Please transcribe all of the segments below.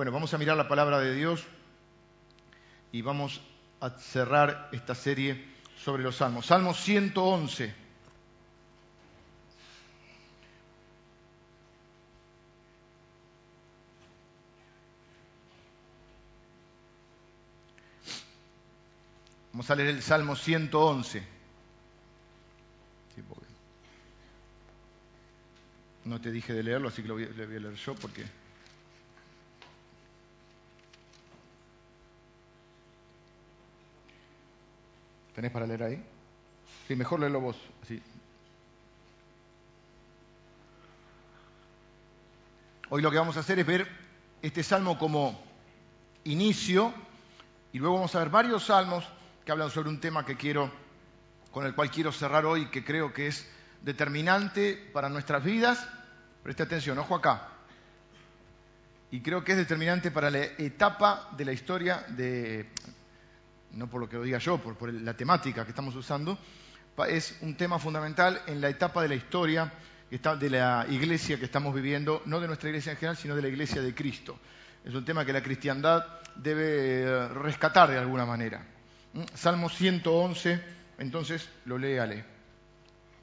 Bueno, vamos a mirar la palabra de Dios y vamos a cerrar esta serie sobre los salmos. Salmo 111. Vamos a leer el Salmo 111. no te dije de leerlo, así que lo voy, a leer yo porque... ¿Tenés para leer ahí? Sí, mejor léelo vos. Hoy lo que vamos a hacer es ver este salmo como inicio y luego vamos a ver varios salmos que hablan sobre un tema que quiero, con el cual quiero cerrar hoy, que creo que es determinante para nuestras vidas. Preste atención, ojo acá. Y creo que es determinante para la etapa de la historia de, no por lo que lo diga yo, por, la temática que estamos usando, es un tema fundamental en la etapa de la historia de la iglesia que estamos viviendo, no de nuestra iglesia en general, sino de la iglesia de Cristo. Es un tema que la cristiandad debe eh, rescatar de alguna manera. ¿Mm? Salmo 111, entonces lo léale.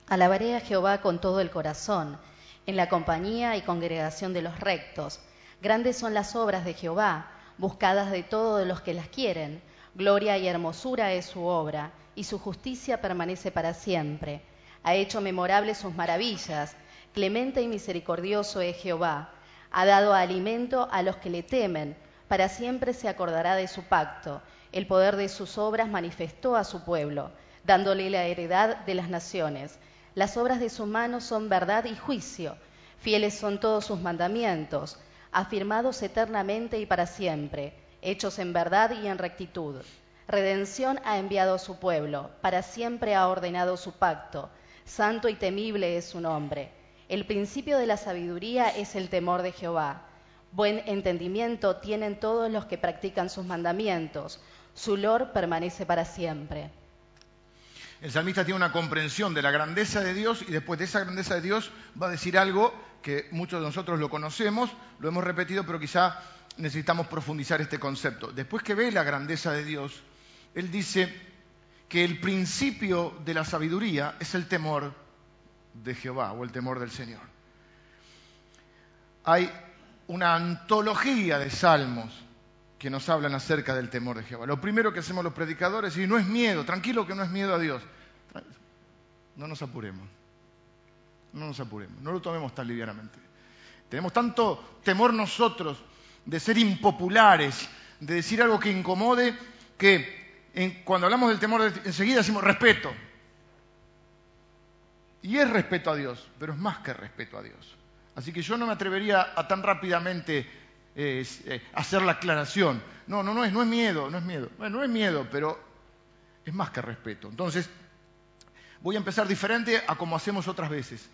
Alabaré a Jehová con todo el corazón, en la compañía y congregación de los rectos. Grandes son las obras de Jehová, buscadas de todos los que las quieren. Gloria y hermosura es su obra, y su justicia permanece para siempre. Ha hecho memorables sus maravillas. Clemente y misericordioso es Jehová. Ha dado alimento a los que le temen. Para siempre se acordará de su pacto el poder de sus obras manifestó a su pueblo, dándole la heredad de las naciones. Las obras de sus manos son verdad y juicio. Fieles son todos sus mandamientos, afirmados eternamente y para siempre, hechos en verdad y en rectitud. Redención ha enviado a su pueblo, para siempre ha ordenado su pacto. Santo y temible es su nombre. El principio de la sabiduría es el temor de Jehová. Buen entendimiento tienen todos los que practican sus mandamientos su lor permanece para siempre. El salmista tiene una comprensión de la grandeza de Dios y después de esa grandeza de Dios va a decir algo que muchos de nosotros lo conocemos, lo hemos repetido, pero quizá necesitamos profundizar este concepto. Después que ve la grandeza de Dios, él dice que el principio de la sabiduría es el temor de Jehová o el temor del Señor. Hay una antología de salmos que nos hablan acerca del temor de Jehová. Lo primero que hacemos los predicadores es no es miedo, tranquilo que no es miedo a Dios. No nos apuremos, no nos apuremos, no lo tomemos tan livianamente. Tenemos tanto temor nosotros de ser impopulares, de decir algo que incomode, que cuando hablamos del temor enseguida decimos respeto. Y es respeto a Dios, pero es más que respeto a Dios. Así que yo no me atrevería a tan rápidamente eh, hacer la aclaración. No, no, no es, no es miedo, no es miedo. Bueno, no es miedo, pero es más que respeto. Entonces, voy a empezar diferente a como hacemos otras veces.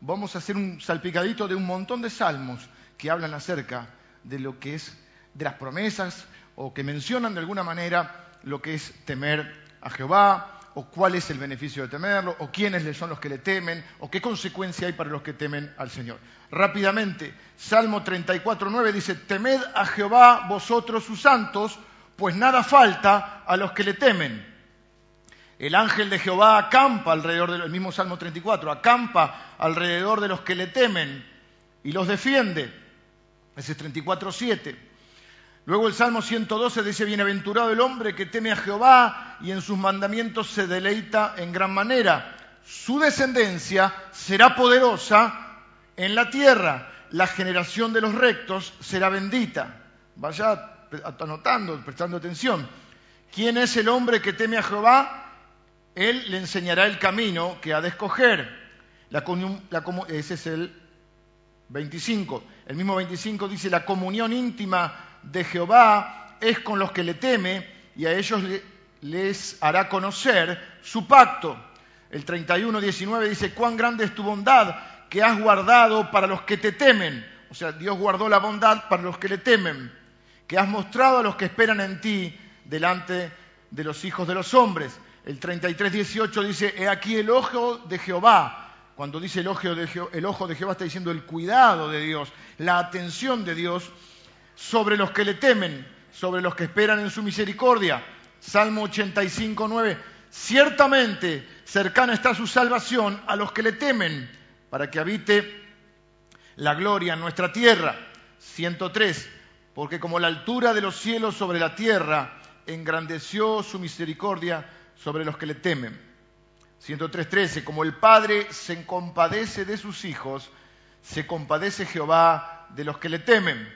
Vamos a hacer un salpicadito de un montón de salmos que hablan acerca de lo que es, de las promesas o que mencionan de alguna manera lo que es temer a Jehová, o cuál es el beneficio de temerlo, o quiénes son los que le temen, o qué consecuencia hay para los que temen al Señor. Rápidamente, Salmo 34.9 dice, temed a Jehová vosotros sus santos, pues nada falta a los que le temen. El ángel de Jehová acampa alrededor del mismo Salmo 34, acampa alrededor de los que le temen y los defiende. Ese es 34.7. Luego el Salmo 112 dice, bienaventurado el hombre que teme a Jehová y en sus mandamientos se deleita en gran manera. Su descendencia será poderosa en la tierra. La generación de los rectos será bendita. Vaya anotando, prestando atención. ¿Quién es el hombre que teme a Jehová? Él le enseñará el camino que ha de escoger. ese es el 25. El mismo 25 dice, la comunión íntima de Jehová es con los que le teme y a ellos les hará conocer su pacto. El 31, 19 dice, cuán grande es tu bondad que has guardado para los que te temen. O sea, Dios guardó la bondad para los que le temen, que has mostrado a los que esperan en ti delante de los hijos de los hombres. El 33, 18 dice, he aquí el ojo de Jehová. Cuando dice el ojo de, el ojo de Jehová está diciendo el cuidado de Dios, la atención de Dios sobre los que le temen, sobre los que esperan en su misericordia. Salmo 85, 9. Ciertamente cercana está su salvación a los que le temen, para que habite la gloria en nuestra tierra. 103. Porque como la altura de los cielos sobre la tierra, engrandeció su misericordia sobre los que le temen. 103.13, como el Padre se compadece de sus hijos, se compadece Jehová de los que le temen.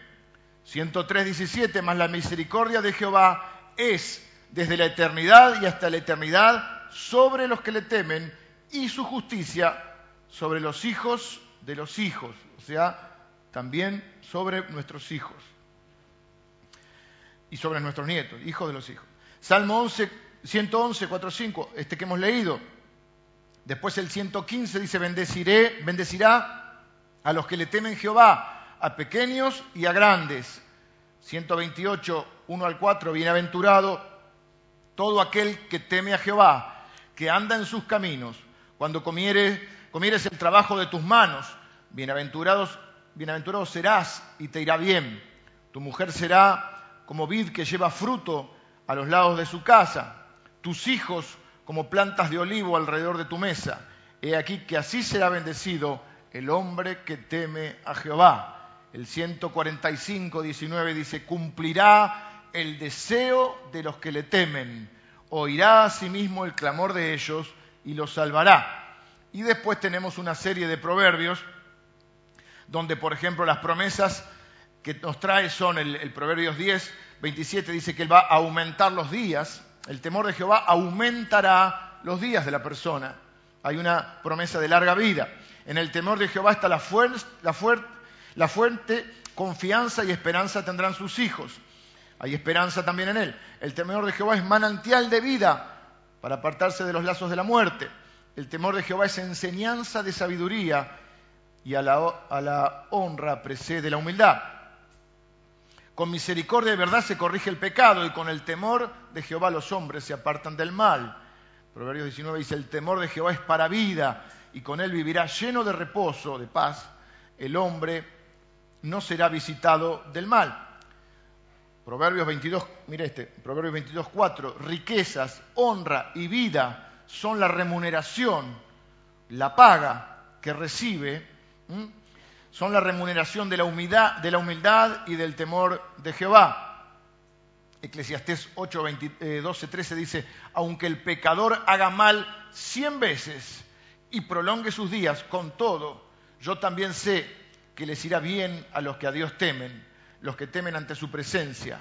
103.17, más la misericordia de Jehová es desde la eternidad y hasta la eternidad sobre los que le temen y su justicia sobre los hijos de los hijos, o sea, también sobre nuestros hijos y sobre nuestros nietos, hijos de los hijos. Salmo 11, 111, 4, 5, este que hemos leído. Después el 115 dice, bendeciré, bendecirá a los que le temen Jehová, a pequeños y a grandes. 128, 1 al 4, bienaventurado todo aquel que teme a Jehová, que anda en sus caminos. Cuando comieres, comieres el trabajo de tus manos, bienaventurados, bienaventurados serás y te irá bien. Tu mujer será como vid que lleva fruto a los lados de su casa. Tus hijos como plantas de olivo alrededor de tu mesa. He aquí que así será bendecido el hombre que teme a Jehová. El 145, 19 dice, cumplirá el deseo de los que le temen, oirá a sí mismo el clamor de ellos y los salvará. Y después tenemos una serie de proverbios donde, por ejemplo, las promesas que nos trae son el, el Proverbios 10, 27, dice que él va a aumentar los días, el temor de Jehová aumentará los días de la persona. Hay una promesa de larga vida. En el temor de Jehová está la, la fuente, confianza y esperanza tendrán sus hijos. Hay esperanza también en él. El temor de Jehová es manantial de vida para apartarse de los lazos de la muerte. El temor de Jehová es enseñanza de sabiduría y la, a la honra precede la humildad. Con misericordia y verdad se corrige el pecado y con el temor de Jehová los hombres se apartan del mal. Proverbios 19 dice, el temor de Jehová es para vida y con él vivirá lleno de reposo, de paz. El hombre no será visitado del mal. Proverbios 22, mire este, Proverbios 22, 4, riquezas, honra y vida son la remuneración, la paga que recibe son la remuneración de la, humildad, de la humildad y del temor de Jehová. Eclesiastés 8, 12, 13 dice, aunque el pecador haga mal cien veces y prolongue sus días, con todo, yo también sé que les irá bien a los que a Dios temen, los que temen ante su presencia,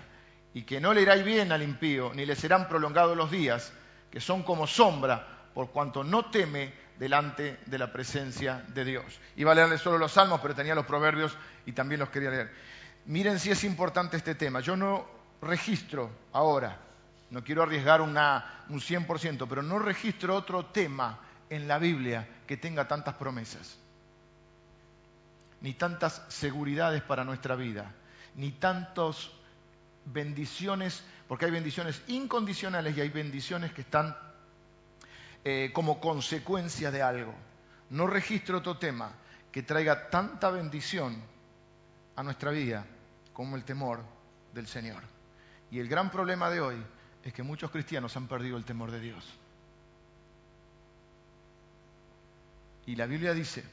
y que no le irá bien al impío, ni le serán prolongados los días, que son como sombra, por cuanto no teme delante de la presencia de Dios. Iba a leerles solo los salmos, pero tenía los proverbios y también los quería leer. Miren si es importante este tema. Yo no registro ahora, no quiero arriesgar un 100%, pero no registro otro tema en la Biblia que tenga tantas promesas, ni tantas seguridades para nuestra vida, ni tantas bendiciones, porque hay bendiciones incondicionales y hay bendiciones que están eh, como consecuencia de algo. No registro otro tema que traiga tanta bendición a nuestra vida como el temor del Señor. Y el gran problema de hoy es que muchos cristianos han perdido el temor de Dios. Y la Biblia dice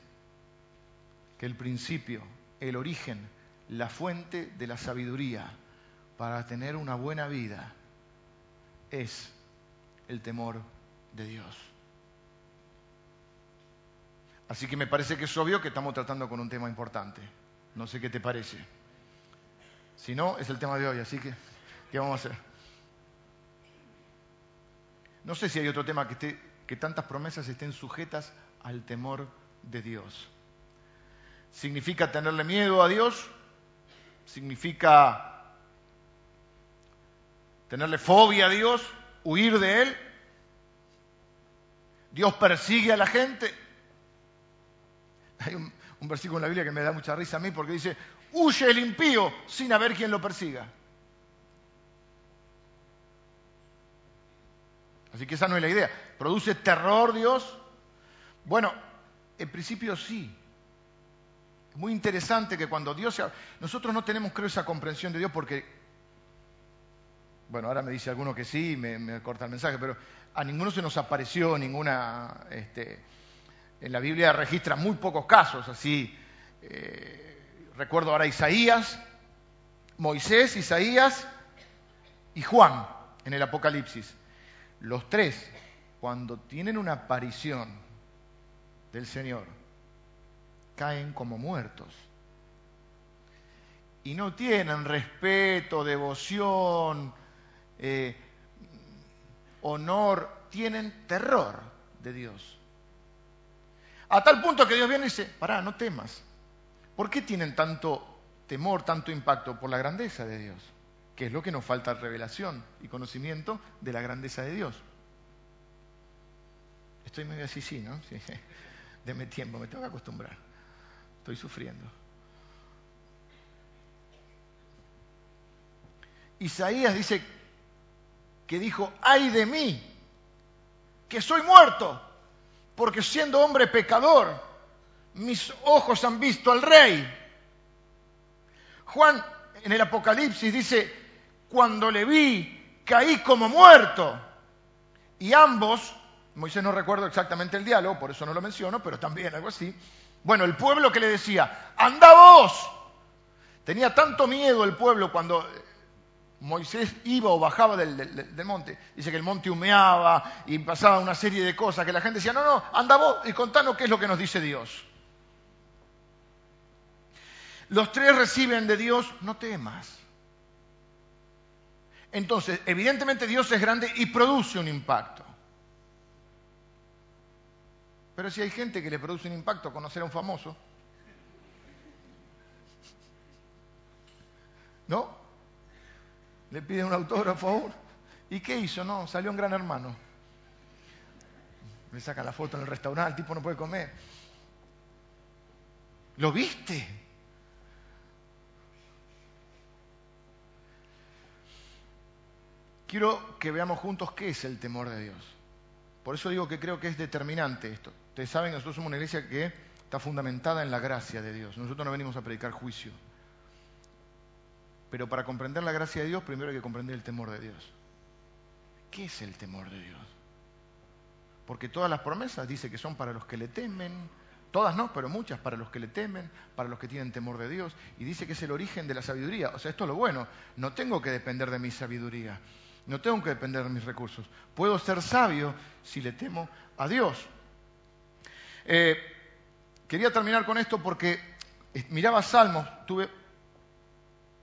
que el principio, el origen, la fuente de la sabiduría para tener una buena vida es el temor de Dios. Así que me parece que es obvio que estamos tratando con un tema importante. No sé qué te parece. Si no, es el tema de hoy, así que, ¿qué vamos a hacer? No sé si hay otro tema que, esté, que tantas promesas estén sujetas al temor de Dios. ¿Significa tenerle miedo a Dios? ¿Significa tenerle fobia a Dios? ¿Huir de Él? Dios persigue a la gente. Hay un, versículo en la Biblia que me da mucha risa a mí porque dice, huye el impío sin haber quien lo persiga. Así que esa no es la idea. ¿Produce terror Dios? Bueno, en principio sí. muy interesante que cuando Dios... Nosotros no tenemos, creo, esa comprensión de Dios porque... Bueno, ahora me dice alguno que sí, me corta el mensaje, pero a ninguno se nos apareció ninguna... Este, en la Biblia registra muy pocos casos así. Eh, recuerdo ahora Isaías, Moisés, Isaías y Juan en el Apocalipsis. Los tres, cuando tienen una aparición del Señor, caen como muertos. Y no tienen respeto, devoción, eh, honor, tienen terror de Dios. A tal punto que Dios viene y dice, pará, no temas. ¿Por qué tienen tanto temor, tanto impacto? Por la grandeza de Dios, que es lo que nos falta revelación y conocimiento de la grandeza de Dios. Estoy medio así, sí, ¿no? Deme tiempo, me tengo que acostumbrar. Estoy sufriendo. Isaías dice que dijo, ay de mí, que soy muerto porque siendo hombre pecador, mis ojos han visto al rey. Juan en el Apocalipsis dice, cuando le vi, caí como muerto. Y ambos, Moisés no recuerdo exactamente el diálogo, por eso no lo menciono, pero también algo así. Bueno, el pueblo que le decía, anda vos. Tenía tanto miedo el pueblo cuando Moisés iba o bajaba del, monte. Dice que el monte humeaba y pasaba una serie de cosas que la gente decía, no, no, anda vos y contanos qué es lo que nos dice Dios. Los tres reciben de Dios, no temas. Entonces, evidentemente Dios es grande y produce un impacto. Pero si hay gente que le produce un impacto conocer a un famoso, ¿no? Le piden un autógrafo favor. ¿Y qué hizo? No, salió un gran hermano. Le saca la foto en el restaurante, el tipo no puede comer. ¿Lo viste? Quiero que veamos juntos qué es el temor de Dios. Por eso digo que creo que es determinante esto. Ustedes saben nosotros somos una iglesia que está fundamentada en la gracia de Dios. Nosotros no venimos a predicar juicio. Pero para comprender la gracia de Dios, primero hay que comprender el temor de Dios. ¿Qué es el temor de Dios? Porque todas las promesas dice que son para los que le temen, todas no, pero muchas para los que le temen, para los que tienen temor de Dios, y dice que es el origen de la sabiduría. O sea, esto es lo bueno, no tengo que depender de mi sabiduría, no tengo que depender de mis recursos. Puedo ser sabio si le temo a Dios. Eh, quería terminar con esto porque eh, miraba Salmos, tuve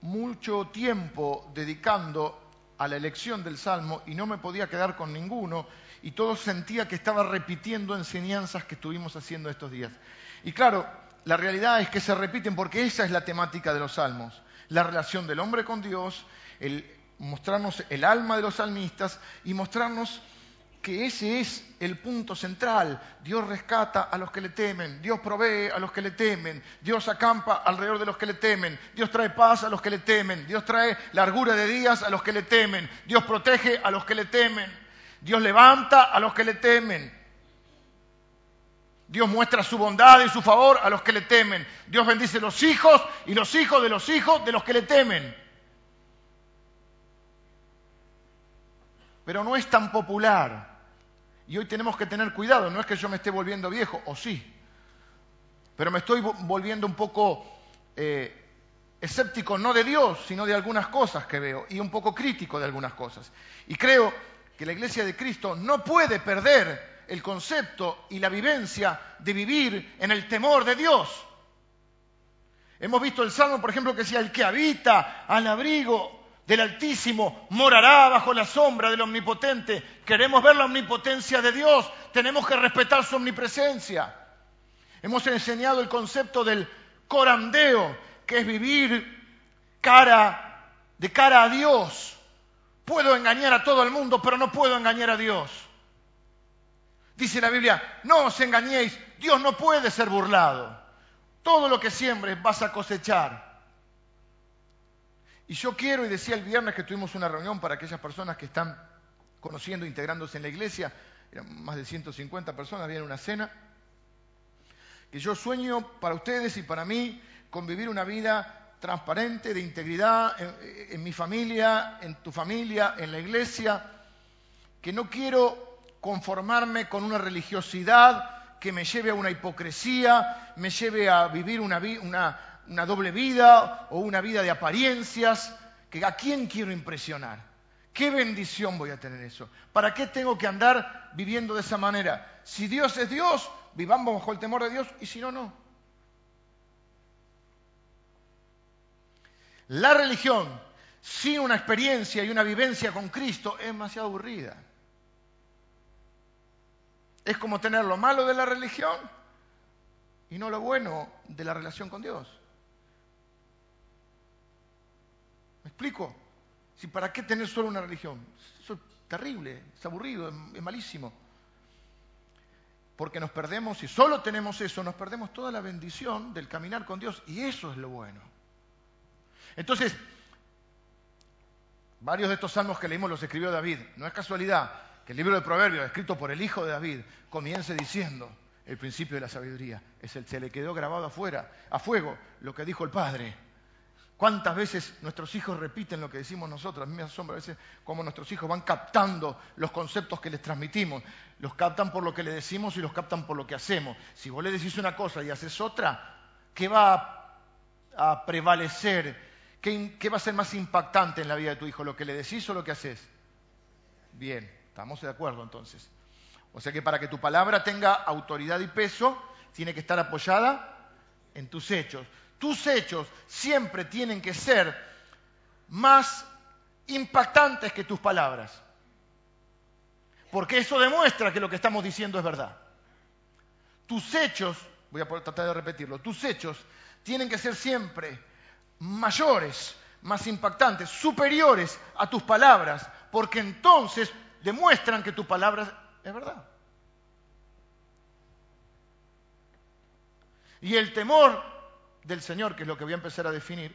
mucho tiempo dedicando a la elección del Salmo y no me podía quedar con ninguno y todo sentía que estaba repitiendo enseñanzas que estuvimos haciendo estos días. Y claro, la realidad es que se repiten porque esa es la temática de los Salmos, la relación del hombre con Dios, el mostrarnos el alma de los salmistas y mostrarnos que ese es el punto central. Dios rescata a los que le temen, Dios provee a los que le temen, Dios acampa alrededor de los que le temen, Dios trae paz a los que le temen, Dios trae largura de días a los que le temen, Dios protege a los que le temen, Dios levanta a los que le temen. Dios muestra su bondad y su favor a los que le temen. Dios bendice los hijos y los hijos de los hijos de los que le temen. Pero no es tan popular y hoy tenemos que tener cuidado, no es que yo me esté volviendo viejo, o sí, pero me estoy volviendo un poco eh, escéptico no de Dios, sino de algunas cosas que veo, y un poco crítico de algunas cosas. Y creo que la iglesia de Cristo no puede perder el concepto y la vivencia de vivir en el temor de Dios. Hemos visto el Salmo, por ejemplo, que decía, el que habita al abrigo del Altísimo morará bajo la sombra del Omnipotente. Queremos ver la omnipotencia de Dios, tenemos que respetar su omnipresencia. Hemos enseñado el concepto del corandeo, que es vivir cara de cara a Dios. Puedo engañar a todo el mundo, pero no puedo engañar a Dios. Dice la Biblia, no os engañéis, Dios no puede ser burlado. Todo lo que siembres vas a cosechar. Y yo quiero, y decía el viernes que tuvimos una reunión para aquellas personas que están conociendo, integrándose en la iglesia, eran más de 150 personas, había una cena, que yo sueño para ustedes y para mí con vivir una vida transparente, de integridad en, mi familia, en tu familia, en la iglesia, que no quiero conformarme con una religiosidad que me lleve a una hipocresía, me lleve a vivir una, una doble vida o una vida de apariencias, que a quién quiero impresionar. ¿Qué bendición voy a tener eso? ¿Para qué tengo que andar viviendo de esa manera? Si Dios es Dios, vivamos bajo el temor de Dios y si no, no. La religión sin una experiencia y una vivencia con Cristo es demasiado aburrida. Es como tener lo malo de la religión y no lo bueno de la relación con Dios. ¿Me explico? Si ¿Para qué tener solo una religión? Eso es terrible, es aburrido, es, malísimo. Porque nos perdemos, si solo tenemos eso, nos perdemos toda la bendición del caminar con Dios. Y eso es lo bueno. Entonces, varios de estos salmos que leímos los escribió David. No es casualidad que el libro de Proverbios, escrito por el hijo de David, comience diciendo el principio de la sabiduría. Es el, se le quedó grabado afuera, a fuego, lo que dijo el Padre. ¿Cuántas veces nuestros hijos repiten lo que decimos nosotros? A mí me asombra a veces cómo nuestros hijos van captando los conceptos que les transmitimos. Los captan por lo que le decimos y los captan por lo que hacemos. Si vos le decís una cosa y haces otra, ¿qué va a, prevalecer? ¿Qué, ¿Qué va a ser más impactante en la vida de tu hijo? ¿Lo que le decís o lo que haces? Bien, estamos de acuerdo entonces. O sea que para que tu palabra tenga autoridad y peso, tiene que estar apoyada en tus hechos tus hechos siempre tienen que ser más impactantes que tus palabras. Porque eso demuestra que lo que estamos diciendo es verdad. Tus hechos, voy a tratar de repetirlo, tus hechos tienen que ser siempre mayores, más impactantes, superiores a tus palabras, porque entonces demuestran que tu palabra es verdad. Y el temor del Señor, que es lo que voy a empezar a definir,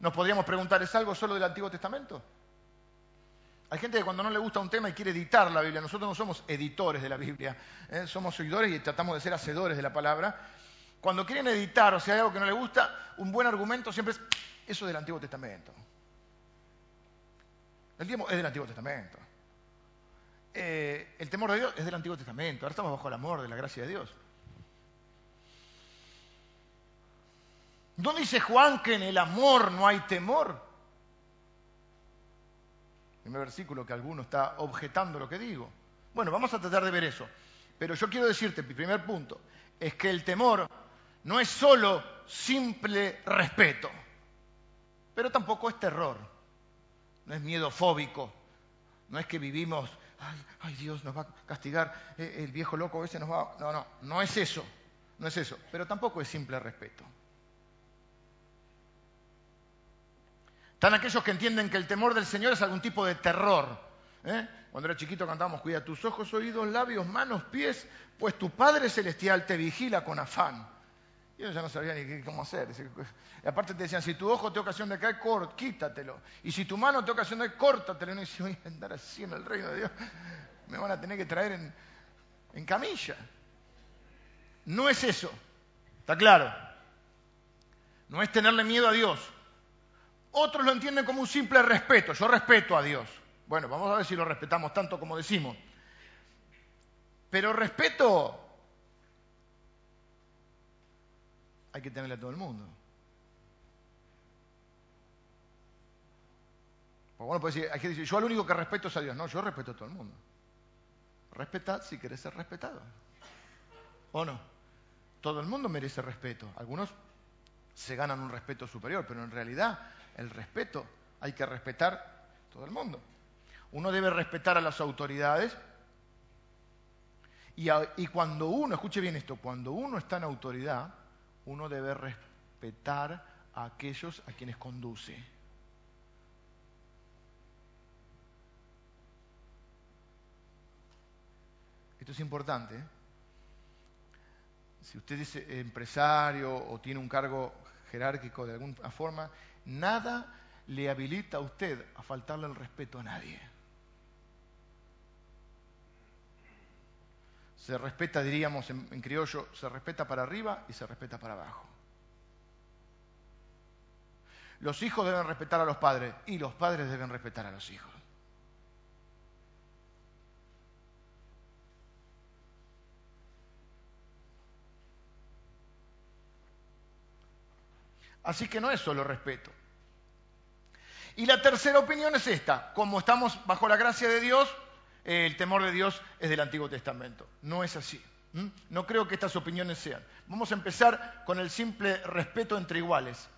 nos podríamos preguntar, ¿es algo solo del Antiguo Testamento? Hay gente que cuando no le gusta un tema y quiere editar la Biblia, nosotros no somos editores de la Biblia, ¿eh? somos oidores y tratamos de ser hacedores de la palabra. Cuando quieren editar o si hay algo que no le gusta, un buen argumento siempre es, eso es del Antiguo Testamento. El tiempo es del Antiguo Testamento. Eh, el temor de Dios es del Antiguo Testamento. Ahora estamos bajo el amor de la gracia de Dios. ¿No dice Juan que en el amor no hay temor? Primer versículo que alguno está objetando lo que digo. Bueno, vamos a tratar de ver eso. Pero yo quiero decirte, mi primer punto, es que el temor no es solo simple respeto, pero tampoco es terror, no es miedo fóbico, no es que vivimos, ay, ay Dios nos va a castigar, eh, el viejo loco ese nos va... No, no, no es eso, no es eso, pero tampoco es simple respeto. Están aquellos que entienden que el temor del Señor es algún tipo de terror. ¿eh? Cuando era chiquito cantábamos, cuida tus ojos, oídos, labios, manos, pies, pues tu Padre Celestial te vigila con afán. Y ellos ya no sabían ni cómo hacer. Y aparte te decían, si tu ojo te ocasión de caer, quítatelo. Y si tu mano te ocasión de córtatelo. Y no dice, voy a andar así en el reino de Dios. Me van a tener que traer en camilla. No es eso. ¿Está claro? No es tenerle miedo a Dios. Otros lo entienden como un simple respeto. Yo respeto a Dios. Bueno, vamos a ver si lo respetamos tanto como decimos. Pero respeto hay que tenerle a todo el mundo. Porque bueno, puede decir, hay que decir, yo al único que respeto es a Dios. No, yo respeto a todo el mundo. Respetad si querés ser respetado. ¿O no? Todo el mundo merece respeto. Algunos se ganan un respeto superior, pero en realidad el respeto, hay que respetar todo el mundo. Uno debe respetar a las autoridades y, y, cuando uno, escuche bien esto, cuando uno está en autoridad, uno debe respetar a aquellos a quienes conduce. Esto es importante. ¿eh? Si usted es empresario o tiene un cargo jerárquico de alguna forma, nada le habilita a usted a faltarle el respeto a nadie. Se respeta, diríamos en, en criollo, se respeta para arriba y se respeta para abajo. Los hijos deben respetar a los padres y los padres deben respetar a los hijos. Así que no es solo respeto. Y la tercera opinión es esta. Como estamos bajo la gracia de Dios, el temor de Dios es del Antiguo Testamento. No es así. No creo que estas opiniones sean. Vamos a empezar con el simple respeto entre iguales.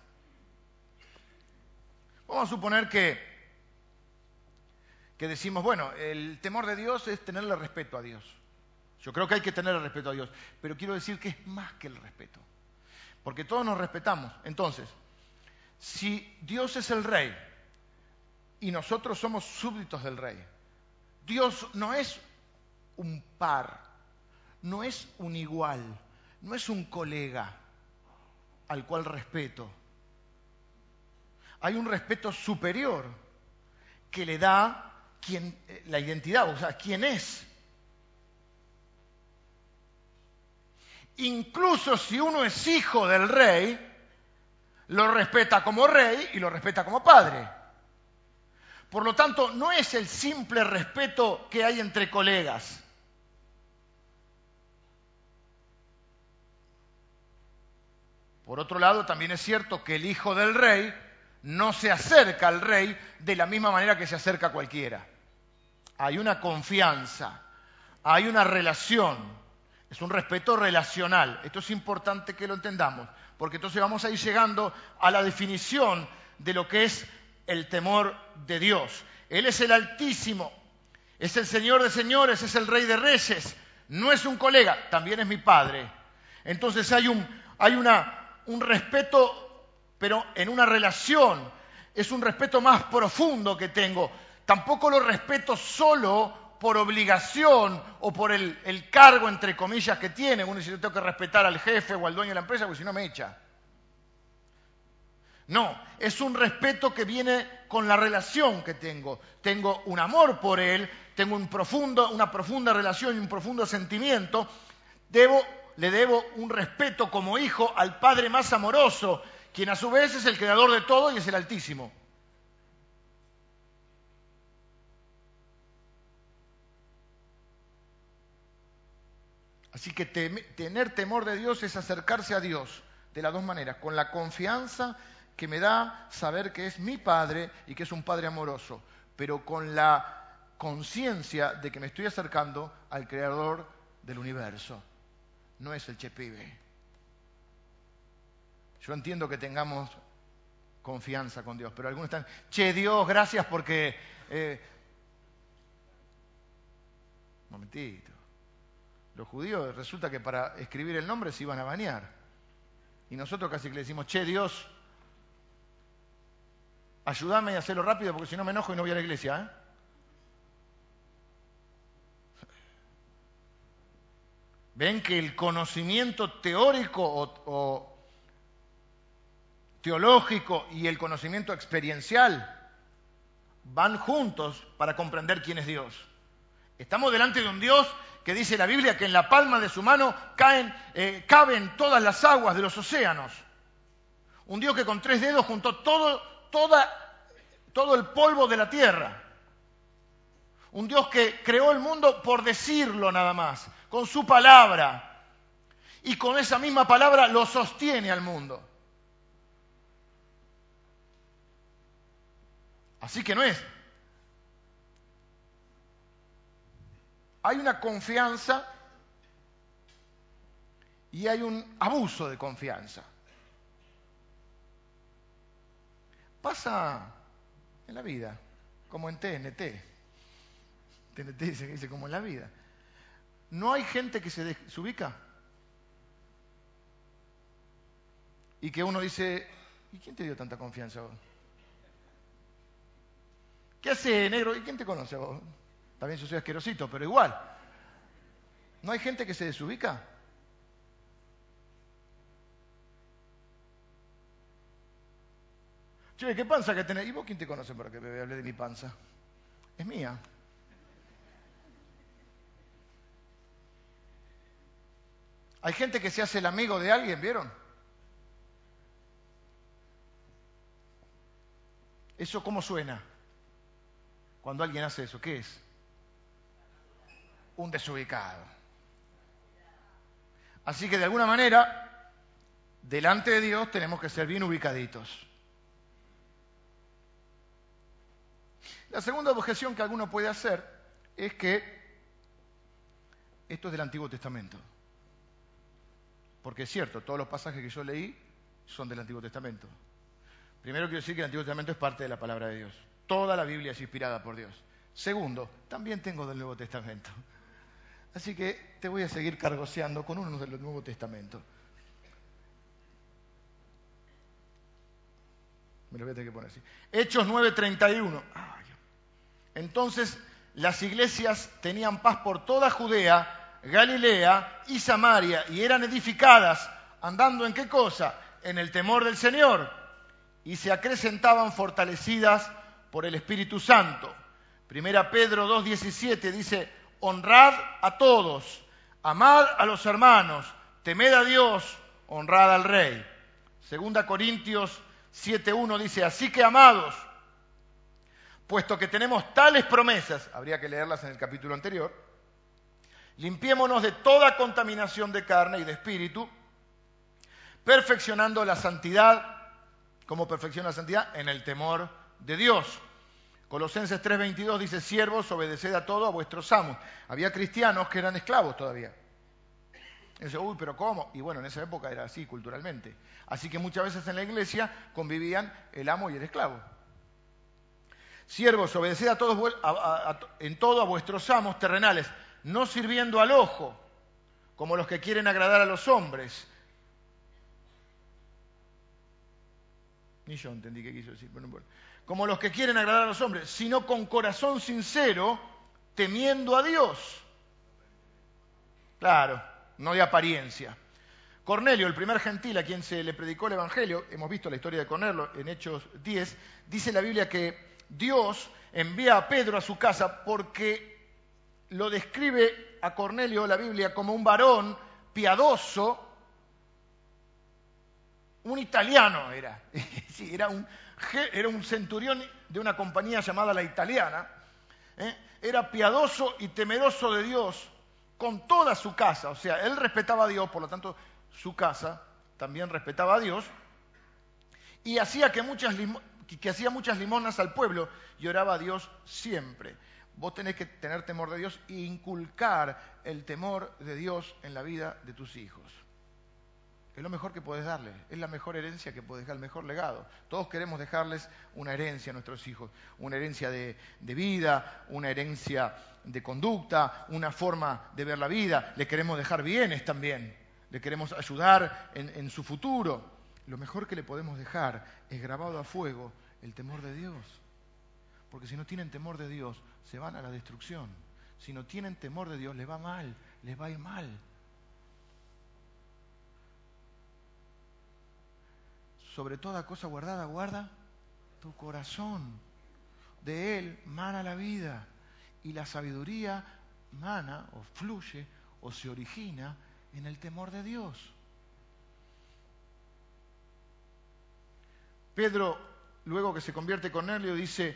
Vamos a suponer que, que decimos, bueno, el temor de Dios es tenerle respeto a Dios. Yo creo que hay que tenerle respeto a Dios, pero quiero decir que es más que el respeto, porque todos nos respetamos. Entonces, si Dios es el rey y nosotros somos súbditos del rey, Dios no es un par, no es un igual, no es un colega al cual respeto hay un respeto superior que le da quien, eh, la identidad, o sea, quién es. Incluso si uno es hijo del rey, lo respeta como rey y lo respeta como padre. Por lo tanto, no es el simple respeto que hay entre colegas. Por otro lado, también es cierto que el hijo del rey no se acerca al rey de la misma manera que se acerca a cualquiera. Hay una confianza, hay una relación, es un respeto relacional. Esto es importante que lo entendamos, porque entonces vamos a ir llegando a la definición de lo que es el temor de Dios. Él es el Altísimo, es el Señor de señores, es el Rey de reyes, no es un colega, también es mi Padre. Entonces hay un, hay una, un respeto pero en una relación. Es un respeto más profundo que tengo. Tampoco lo respeto solo por obligación o por el, cargo, entre comillas, que tiene. Uno dice, yo tengo que respetar al jefe o al dueño de la empresa porque si no me echa. No, es un respeto que viene con la relación que tengo. Tengo un amor por él, tengo un profundo, una profunda relación y un profundo sentimiento. Debo, le debo un respeto como hijo al padre más amoroso quien a su vez es el creador de todo y es el Altísimo. Así que tener temor de Dios es acercarse a Dios de las dos maneras, con la confianza que me da saber que es mi Padre y que es un Padre amoroso, pero con la conciencia de que me estoy acercando al Creador del universo. No es el chepibe. Yo entiendo que tengamos confianza con Dios, pero algunos están, che Dios, gracias porque... Eh... Momentito. Los judíos resulta que para escribir el nombre se iban a bañar. Y nosotros casi que le decimos, che Dios, ayúdame a hacerlo rápido porque si no me enojo y no voy a la iglesia. ¿eh? Ven que el conocimiento teórico o, teológico y el conocimiento experiencial van juntos para comprender quién es Dios. Estamos delante de un Dios que dice la Biblia que en la palma de su mano caen, eh, caben todas las aguas de los océanos. Un Dios que con tres dedos juntó todo, todo el polvo de la tierra. Un Dios que creó el mundo por decirlo nada más, con su palabra. Y con esa misma palabra lo sostiene al mundo. Así que no es. Hay una confianza y hay un abuso de confianza. Pasa en la vida, como en TNT. TNT dice, como en la vida. No hay gente que se, se ubica y que uno dice, ¿y quién te dio tanta confianza vos? ¿Qué hace negro? ¿Y quién te conoce vos? También yo soy asquerosito, pero igual. ¿No hay gente que se desubica? Che, ¿qué panza que tenés? ¿Y vos quién te conoce para que me hable de mi panza? Es mía. Hay gente que se hace el amigo de alguien, ¿vieron? ¿Eso cómo suena? Cuando alguien hace eso, ¿qué es? Un desubicado. Así que de alguna manera, delante de Dios tenemos que ser bien ubicaditos. La segunda objeción que alguno puede hacer es que esto es del Antiguo Testamento. Porque es cierto, todos los pasajes que yo leí son del Antiguo Testamento. Primero quiero decir que el Antiguo Testamento es parte de la palabra de Dios. Toda la Biblia es inspirada por Dios. Segundo, también tengo del Nuevo Testamento. Así que te voy a seguir cargoseando con uno del Nuevo Testamento. Me lo voy a tener que poner así. Hechos 9:31. Entonces las iglesias tenían paz por toda Judea, Galilea y Samaria y eran edificadas andando en qué cosa? En el temor del Señor y se acrecentaban fortalecidas por el Espíritu Santo. Primera Pedro 2.17 dice, honrad a todos, amad a los hermanos, temed a Dios, honrad al Rey. Segunda Corintios 7.1 dice, así que amados, puesto que tenemos tales promesas, habría que leerlas en el capítulo anterior, limpiémonos de toda contaminación de carne y de espíritu, perfeccionando la santidad, como perfecciona la santidad, en el temor de Dios. Colosenses 3:22 dice, siervos, obedeced a todo a vuestros amos. Había cristianos que eran esclavos todavía. Dice, uy, pero ¿cómo? Y bueno, en esa época era así culturalmente. Así que muchas veces en la iglesia convivían el amo y el esclavo. Siervos, obedeced a todos, en todo a vuestros amos terrenales, no sirviendo al ojo, como los que quieren agradar a los hombres. Ni yo entendí qué quiso decir, pero Como los que quieren agradar a los hombres, sino con corazón sincero, temiendo a Dios. Claro, no de apariencia. Cornelio, el primer gentil a quien se le predicó el Evangelio, hemos visto la historia de Cornelio en Hechos 10, dice la Biblia que Dios envía a Pedro a su casa porque lo describe a Cornelio la Biblia como un varón piadoso, un italiano era, sí, era un, era un centurión de una compañía llamada la italiana, ¿eh? era piadoso y temeroso de Dios con toda su casa, o sea, él respetaba a Dios, por lo tanto su casa también respetaba a Dios, y hacía que muchas que, hacía muchas limonas al pueblo y oraba a Dios siempre. Vos tenés que tener temor de Dios e inculcar el temor de Dios en la vida de tus hijos. Es lo mejor que puedes darle, es la mejor herencia que puedes dejar, el mejor legado. Todos queremos dejarles una herencia a nuestros hijos, una herencia de, vida, una herencia de conducta, una forma de ver la vida. Le queremos dejar bienes también, le queremos ayudar en su futuro lo mejor que le podemos dejar es grabado a fuego el temor de Dios. Porque si no tienen temor de Dios, se van a la destrucción. Si no tienen temor de Dios, les va mal, les va a ir mal. Sobre toda cosa guardada, guarda tu corazón. De él mana la vida. Y la sabiduría mana o fluye o se origina en el temor de Dios. Pedro, luego que se convierte Cornelio, dice,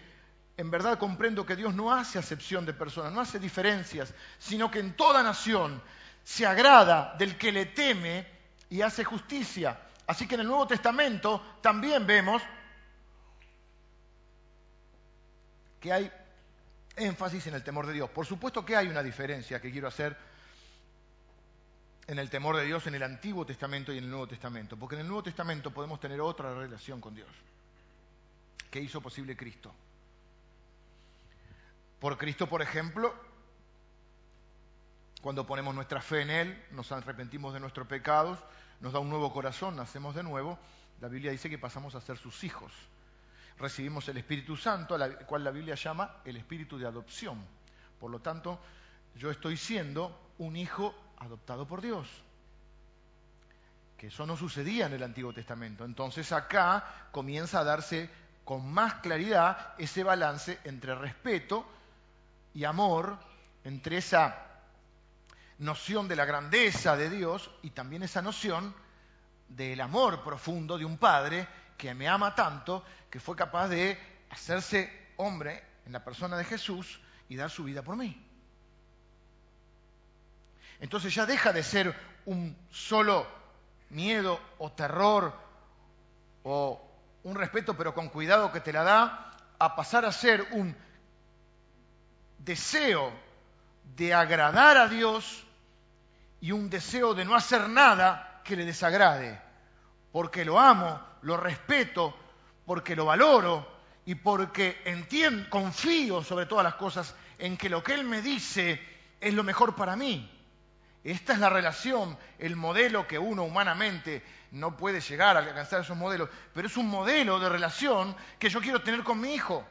en verdad comprendo que Dios no hace acepción de personas, no hace diferencias, sino que en toda nación se agrada del que le teme y hace justicia. Así que en el Nuevo Testamento también vemos que hay énfasis en el temor de Dios. Por supuesto que hay una diferencia que quiero hacer en el temor de Dios en el Antiguo Testamento y en el Nuevo Testamento, porque en el Nuevo Testamento podemos tener otra relación con Dios, que hizo posible Cristo. Por Cristo, por ejemplo, cuando ponemos nuestra fe en Él, nos arrepentimos de nuestros pecados, nos da un nuevo corazón, nacemos de nuevo, la Biblia dice que pasamos a ser sus hijos. Recibimos el Espíritu Santo, al cual la Biblia llama el Espíritu de adopción. Por lo tanto, yo estoy siendo un hijo adoptado por Dios. Que eso no sucedía en el Antiguo Testamento. Entonces acá comienza a darse con más claridad ese balance entre respeto y amor, entre esa noción de la grandeza de Dios y también esa noción del amor profundo de un padre que me ama tanto que fue capaz de hacerse hombre en la persona de Jesús y dar su vida por mí. Entonces ya deja de ser un solo miedo o terror o un respeto pero con cuidado que te la da a pasar a ser un deseo de agradar a Dios y un deseo de no hacer nada que le desagrade, porque lo amo, lo respeto, porque lo valoro y porque entiendo, confío sobre todas las cosas en que lo que Él me dice es lo mejor para mí. Esta es la relación, el modelo que uno humanamente no puede llegar a alcanzar esos modelos, pero es un modelo de relación que yo quiero tener con mi hijo.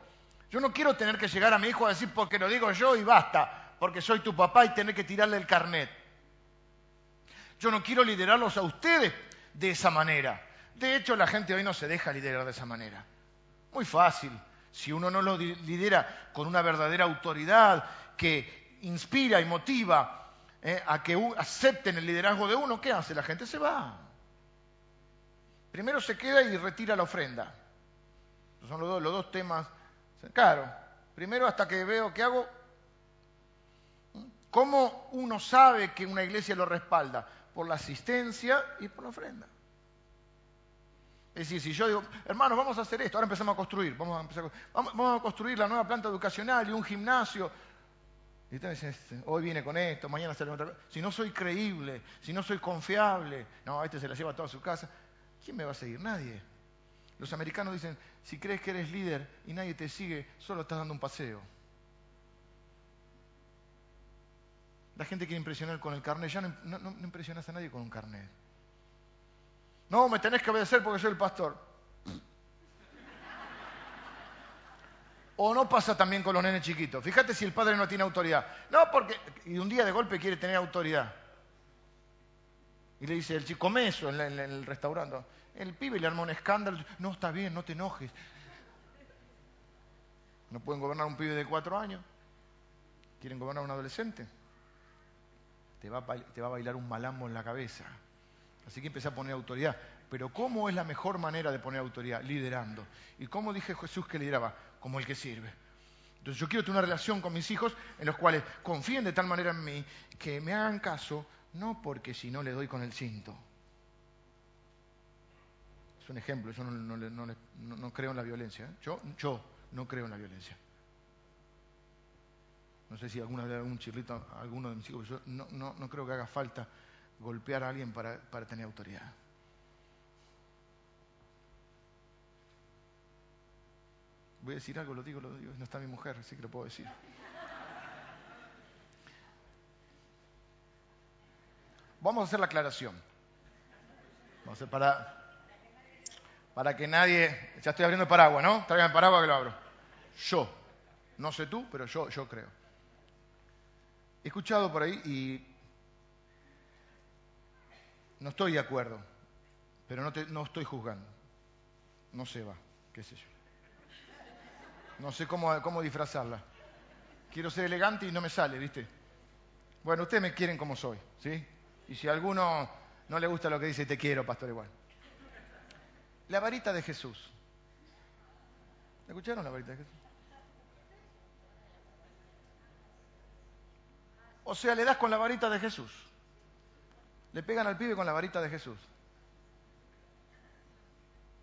Yo no quiero tener que llegar a mi hijo a decir porque lo digo yo y basta, porque soy tu papá y tener que tirarle el carnet. Yo no quiero liderarlos a ustedes de esa manera. De hecho, la gente hoy no se deja liderar de esa manera. Muy fácil. Si uno no lo lidera con una verdadera autoridad que inspira y motiva eh, a que acepten el liderazgo de uno, ¿qué hace? La gente se va. Primero se queda y retira la ofrenda. son los dos, temas. Claro, primero hasta que veo qué hago. ¿Cómo uno sabe que una iglesia lo respalda? Por la asistencia y por la ofrenda. Es decir, si yo digo, hermanos, vamos a hacer esto, ahora empezamos a construir, vamos a, empezar a construir la nueva planta educacional y un gimnasio. Y entonces, este, hoy viene con esto, mañana sale otra cosa. Si no soy creíble, si no soy confiable, no, este se la lleva a toda su casa. ¿Quién me va a seguir? Nadie. Los americanos dicen, si crees que eres líder y nadie te sigue, solo estás dando un paseo. La gente quiere impresionar con el carnet, ya no, no impresionas a nadie con un carnet. No, me tenés que obedecer porque soy el pastor. O no pasa también con los nenes chiquitos. Fíjate si el padre no tiene autoridad. No, porque. Y un día de golpe quiere tener autoridad. Y le dice el chico, come eso en, el restaurante. El pibe le arma un escándalo. No, está bien, no te enojes. No pueden gobernar un pibe de cuatro años. Quieren gobernar a un adolescente. Te va, a bailar un malambo en la cabeza. Así que empecé a poner autoridad. Pero ¿cómo es la mejor manera de poner autoridad? Liderando. ¿Y cómo dije Jesús que lideraba? Como el que sirve. Entonces yo quiero tener una relación con mis hijos en los cuales confíen de tal manera en mí que me hagan caso, no porque si no le doy con el cinto. Es un ejemplo, yo no, creo en la violencia. ¿eh? Yo, yo no creo en la violencia. No sé si alguna vez algún chirrito alguno de mis hijos, yo no, no creo que haga falta golpear a alguien para, tener autoridad. Voy a decir algo, lo digo, lo digo, no está mi mujer, así que lo puedo decir. Vamos a hacer la aclaración. Vamos a hacer para, para que nadie. Ya estoy abriendo el paraguas, ¿no? Traigan el paraguas que lo abro. Yo. No sé tú, pero yo, yo creo. He escuchado por ahí y no estoy de acuerdo, pero no, estoy juzgando. No se va, qué sé yo. No sé cómo, cómo disfrazarla. Quiero ser elegante y no me sale, ¿viste? Bueno, ustedes me quieren como soy, ¿sí? Y si a alguno no le gusta lo que dice, te quiero, pastor, igual. La varita de Jesús. ¿Escucharon la varita de Jesús? O sea, le das con la varita de Jesús. Le pegan al pibe con la varita de Jesús.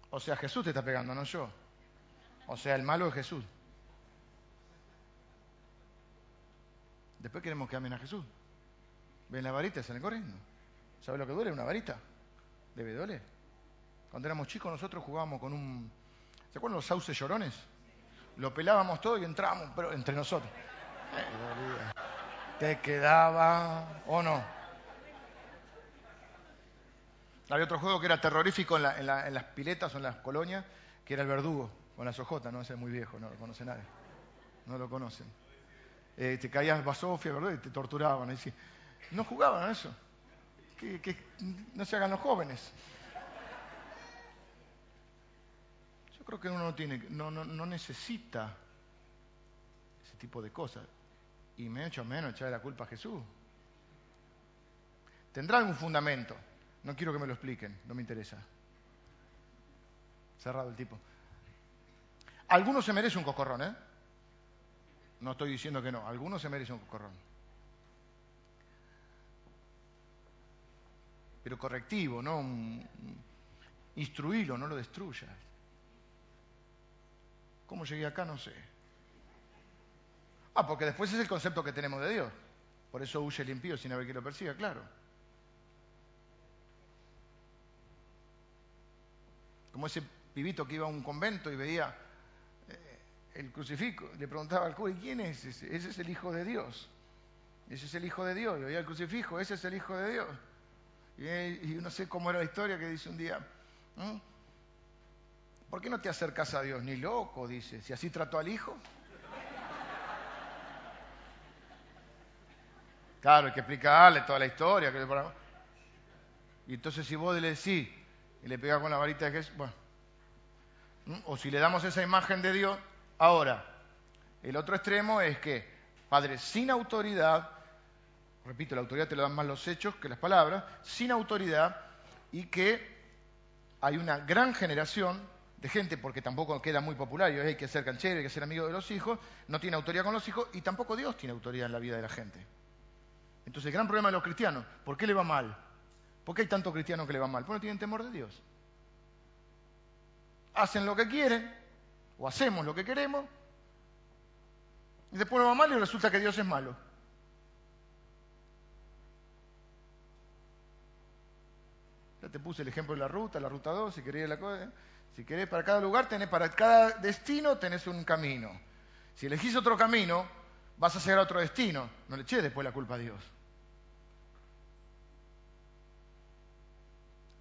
O sea, Jesús te está pegando, no yo. O sea, el malo es Jesús. Después queremos que amen a Jesús. Ven la varita salen corriendo. ¿Sabe lo que duele una varita? Debe doler. Cuando éramos chicos nosotros jugábamos con un... ¿Se acuerdan los sauces llorones? Lo pelábamos todo y entrábamos, pero entre nosotros. Te quedaba o no. Había otro juego que era terrorífico en, las piletas o en las colonias, que era el verdugo, con las ojotas, ¿no? Ese es muy viejo, no lo conoce nadie. No lo conocen. Eh, te caías basofia, ¿verdad? Y te torturaban. no jugaban a eso. Que, no se hagan los jóvenes. Yo creo que uno no, tiene, no, no, necesita ese tipo de cosas. Y me hecho menos echarle la culpa a Jesús. Tendrá algún fundamento. No quiero que me lo expliquen, no me interesa. Cerrado el tipo. Algunos se merece un cocorrón, ¿eh? No estoy diciendo que no, algunos se merecen un cocorrón. Pero correctivo, ¿no? Instruílo, no lo destruyas. ¿Cómo llegué acá? No sé. Ah, porque después es el concepto que tenemos de Dios. Por eso huye el impío sin haber que lo persiga, claro. Como ese pibito que iba a un convento y veía eh, el crucifijo, le preguntaba al cura, ¿quién es ese? Ese es el Hijo de Dios. Ese es el Hijo de Dios. Y veía el crucifijo, ese es el Hijo de Dios. Y, no sé cómo era la historia que dice un día, ¿por qué no te acercas a Dios? Ni loco, dice, si así trató al Hijo. Claro, hay que explicarle toda la historia. Y entonces si vos le decís y le pegás con la varita de Jesús, bueno. O si le damos esa imagen de Dios, ahora, el otro extremo es que, Padre, sin autoridad, repito, la autoridad te lo dan más los hechos que las palabras, sin autoridad y que hay una gran generación de gente, porque tampoco queda muy popular, y hay que ser canchero, hay que ser amigo de los hijos, no tiene autoridad con los hijos y tampoco Dios tiene autoridad en la vida de la gente. Entonces, el gran problema de los cristianos, ¿por qué le va mal? ¿Por qué hay tantos cristianos que le va mal? Porque no tienen temor de Dios. Hacen lo que quieren, o hacemos lo que queremos, y después nos va mal y resulta que Dios es malo. Ya te puse el ejemplo de la ruta, la ruta 2, si querés la cosa. Si querés para cada lugar, tenés para cada destino tenés un camino. Si elegís otro camino, vas a llegar a otro destino. No le eches después la culpa a Dios.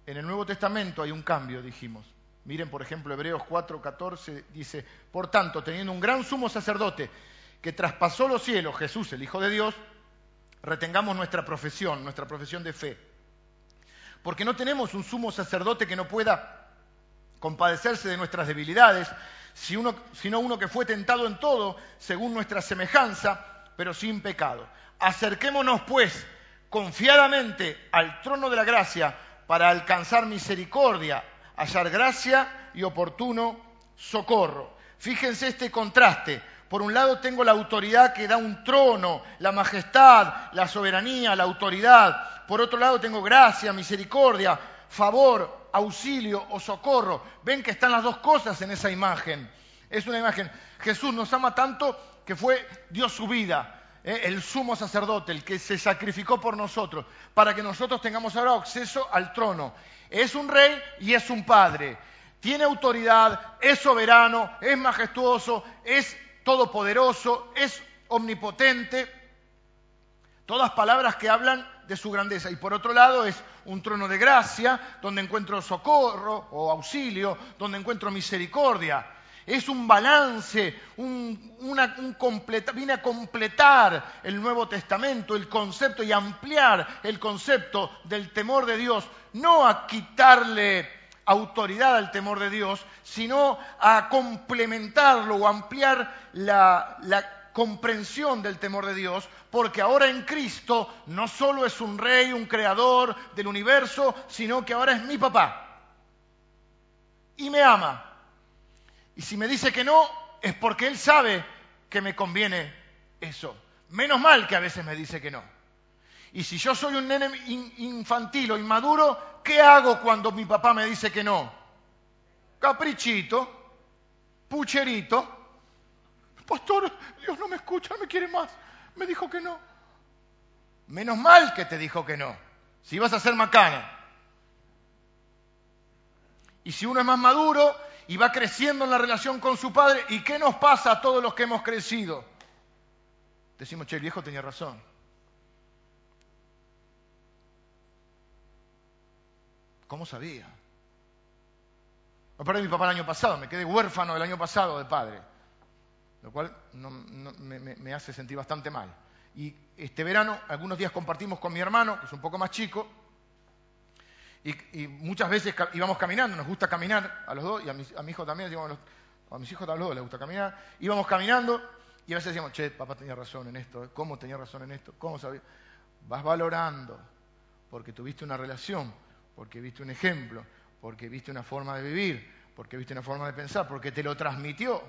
En el Nuevo Testamento hay un cambio, dijimos. Miren, por ejemplo, Hebreos 4:14 dice, por tanto, teniendo un gran sumo sacerdote que traspasó los cielos, Jesús, el Hijo de Dios, retengamos nuestra profesión, nuestra profesión de fe. Porque no tenemos un sumo sacerdote que no pueda compadecerse de nuestras debilidades, sino uno que fue tentado en todo según nuestra semejanza, pero sin pecado. Acerquémonos, pues, confiadamente al trono de la gracia para alcanzar misericordia, hallar gracia y oportuno socorro. Fíjense este contraste. Por un lado tengo la autoridad que da un trono, la majestad, la soberanía, la autoridad. Por otro lado tengo gracia, misericordia, favor, auxilio o socorro. Ven que están las dos cosas en esa imagen. Es una imagen. Jesús nos ama tanto que fue, dio su vida. ¿Eh? el sumo sacerdote, el que se sacrificó por nosotros, para que nosotros tengamos ahora acceso al trono. Es un rey y es un padre. Tiene autoridad, es soberano, es majestuoso, es todopoderoso, es omnipotente. Todas palabras que hablan de su grandeza. Y por otro lado es un trono de gracia, donde encuentro socorro o auxilio, donde encuentro misericordia es un balance, un, viene a completar el Nuevo Testamento, el concepto y ampliar el concepto del temor de Dios, no a quitarle autoridad al temor de Dios, sino a complementarlo o ampliar la, la comprensión del temor de Dios, porque ahora en Cristo no solo es un rey, un creador del universo, sino que ahora es mi papá. Y me ama. Y si me dice que no, es porque Él sabe que me conviene eso. Menos mal que a veces me dice que no. Y si yo soy un nene infantil o inmaduro, ¿qué hago cuando mi papá me dice que no? Caprichito, pucherito. Pastor, Dios no me escucha, no me quiere más. Me dijo que no. Menos mal que te dijo que no. Si vas a ser macana. Y si uno es más maduro, y va creciendo en la relación con su padre. ¿Y qué nos pasa a todos los que hemos crecido? Decimos, che, el viejo tenía razón. ¿Cómo sabía? Me perdí mi papá el año pasado, me quedé huérfano el año pasado de padre, lo cual me hace sentir bastante mal. Y este verano, algunos días compartimos con mi hermano, que es un poco más chico, y, muchas veces íbamos caminando, nos gusta caminar a los dos, y a mi, hijo también, a mis hijos a los dos les gusta caminar, íbamos caminando y a veces decíamos, che, papá tenía razón en esto. ¿cómo tenía razón en esto? ¿Cómo sabía? Vas valorando, porque tuviste una relación, porque viste un ejemplo, porque viste una forma de vivir, porque viste una forma de pensar, porque te lo transmitió.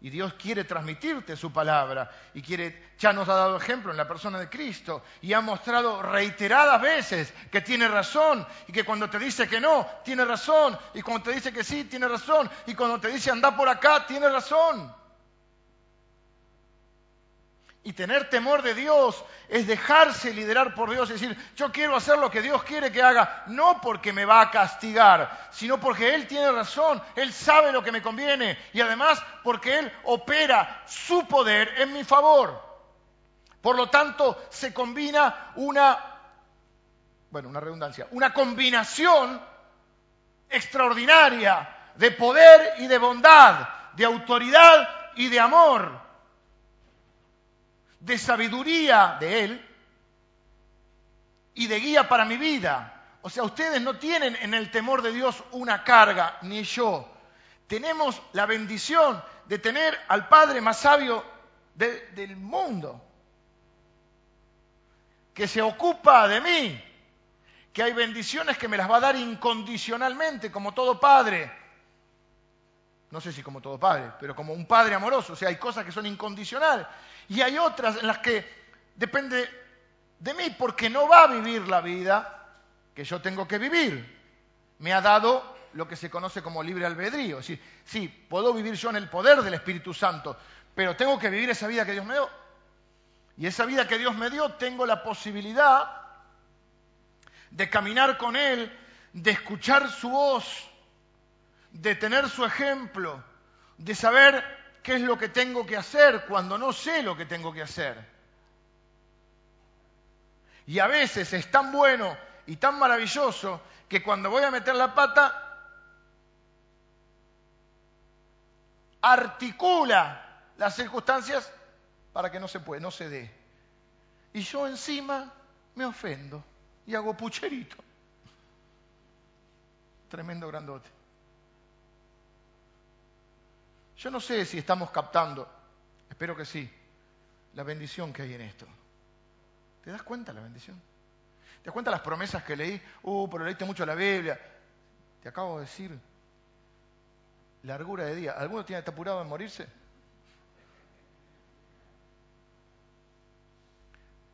Y Dios quiere transmitirte su palabra y quiere, ya nos ha dado ejemplo en la persona de Cristo y ha mostrado reiteradas veces que tiene razón y que cuando te dice que no, tiene razón y cuando te dice que sí, tiene razón y cuando te dice anda por acá, tiene razón. Y tener temor de Dios es dejarse liderar por Dios, es decir, yo quiero hacer lo que Dios quiere que haga, no porque me va a castigar, sino porque Él tiene razón, Él sabe lo que me conviene y además porque Él opera su poder en mi favor. Por lo tanto, se combina una, bueno, una redundancia, una combinación extraordinaria de poder y de bondad, de autoridad y de amor de sabiduría de Él y de guía para mi vida. O sea, ustedes no tienen en el temor de Dios una carga, ni yo. Tenemos la bendición de tener al Padre más sabio del mundo, que se ocupa de mí, que hay bendiciones que me las va a dar incondicionalmente, como todo padre. No sé si como todo padre, pero como un padre amoroso. O sea, hay cosas que son incondicionales. Y hay otras en las que depende de mí, porque no va a vivir la vida que yo tengo que vivir. Me ha dado lo que se conoce como libre albedrío. Sí, sí, puedo vivir yo en el poder del Espíritu Santo, pero tengo que vivir esa vida que Dios me dio. Y esa vida que Dios me dio, tengo la posibilidad de caminar con Él, de escuchar su voz, de tener su ejemplo, de saber qué es lo que tengo que hacer cuando no sé lo que tengo que hacer. Y a veces es tan bueno y tan maravilloso que cuando voy a meter la pata, articula las circunstancias para que no se puede, no se dé. Y yo encima me ofendo y hago pucherito. Tremendo grandote. Yo no sé si estamos captando, espero que sí, la bendición que hay en esto. ¿Te das cuenta la bendición? ¿Te das cuenta las promesas que leí? Uh, pero leíste mucho la Biblia. Te acabo de decir, largura de día. ¿Alguno tiene apurado en morirse?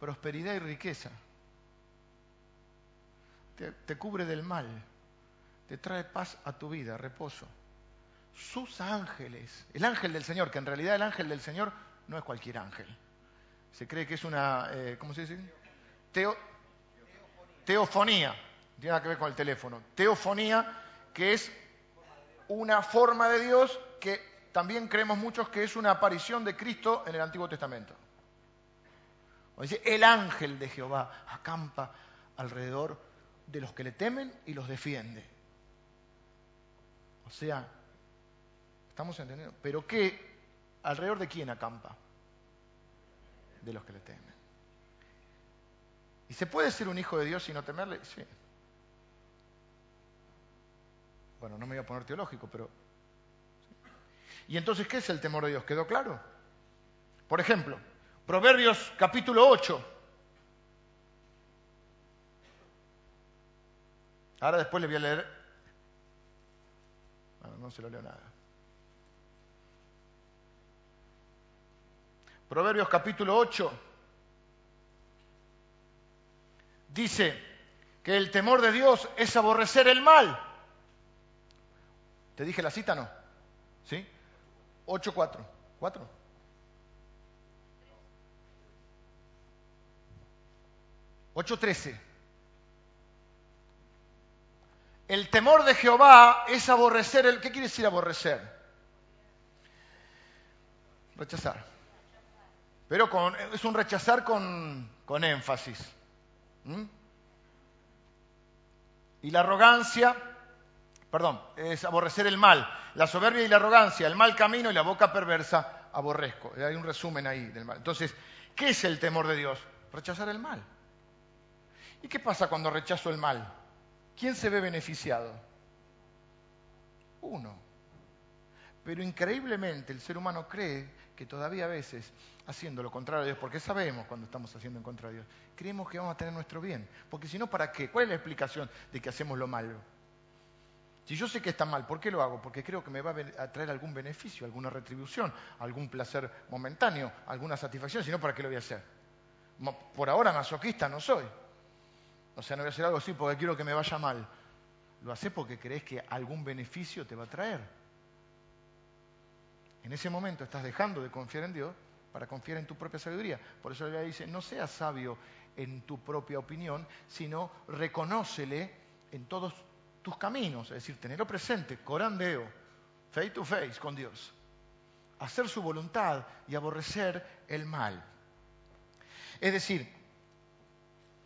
Prosperidad y riqueza. te cubre del mal. Te trae paz a tu vida, reposo sus ángeles, el ángel del Señor, que en realidad el ángel del Señor no es cualquier ángel. Se cree que es una, eh, ¿cómo se dice? teofonía, tiene nada que ver con el teléfono. Teofonía, que es una forma de Dios que también creemos muchos que es una aparición de Cristo en el Antiguo Testamento. Dice, el ángel de Jehová acampa alrededor de los que le temen y los defiende. O sea, ¿Estamos entendiendo? Pero ¿qué? ¿Alrededor de quién acampa? De los que le temen. ¿Y se puede ser un hijo de Dios y no temerle? Sí. Bueno, no me voy a poner teológico, pero... ¿Y entonces qué es el temor de Dios? ¿Quedó claro? Por ejemplo, Proverbios capítulo 8. Ahora después le voy a leer... no se lo leo nada. Proverbios capítulo 8 dice que el temor de Dios es aborrecer el mal. ¿Te dije la cita, no? ¿Sí? 8.4. ¿4? Ocho El temor de Jehová es aborrecer el. ¿Qué quiere decir aborrecer? Rechazar. Pero es un rechazar con, énfasis. Y la arrogancia, perdón, es aborrecer el mal. La soberbia y la arrogancia, el mal camino y la boca perversa, aborrezco. Hay un resumen ahí del mal. Entonces, ¿qué es el temor de Dios? Rechazar el mal. ¿Y qué pasa cuando rechazo el mal? ¿Quién se ve beneficiado? Uno. Pero increíblemente el ser humano cree que todavía a veces, haciendo lo contrario a Dios, porque sabemos cuando estamos haciendo en contra de Dios, creemos que vamos a tener nuestro bien. Porque si no, ¿para qué? ¿Cuál es la explicación de que hacemos lo malo? Si yo sé que está mal, ¿por qué lo hago? Porque creo que me va a traer algún beneficio, alguna retribución, algún placer momentáneo, alguna satisfacción, si no, ¿para qué lo voy a hacer? Por ahora masoquista no soy. O sea, no voy a hacer algo así porque quiero que me vaya mal. Lo haces porque crees que algún beneficio te va a traer. En ese momento estás dejando de confiar en Dios para confiar en tu propia sabiduría. Por eso le dice, no seas sabio en tu propia opinión, sino reconócele en todos tus caminos, es decir, tenerlo presente, corandeo, face to face con Dios, hacer su voluntad y aborrecer el mal. Es decir,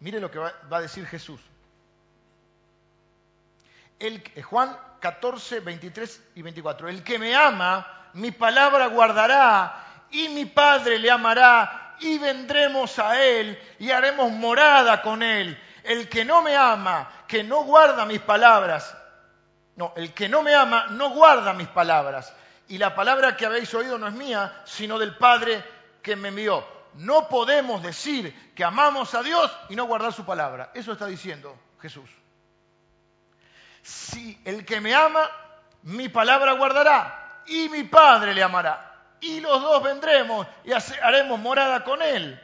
mire lo que va, a decir Jesús. El, eh, Juan 14, 23 y 24. El que me ama, mi palabra guardará y mi Padre le amará y vendremos a él y haremos morada con él el que no me ama, que no guarda mis palabras, no, el que no me ama no guarda mis palabras. Y la palabra que habéis oído no es mía, sino del Padre que me envió. No podemos decir que amamos a Dios y no guardar su palabra. Eso está diciendo Jesús. Si el que me ama, mi palabra guardará y mi Padre le amará. Y los dos vendremos y haremos morada con él.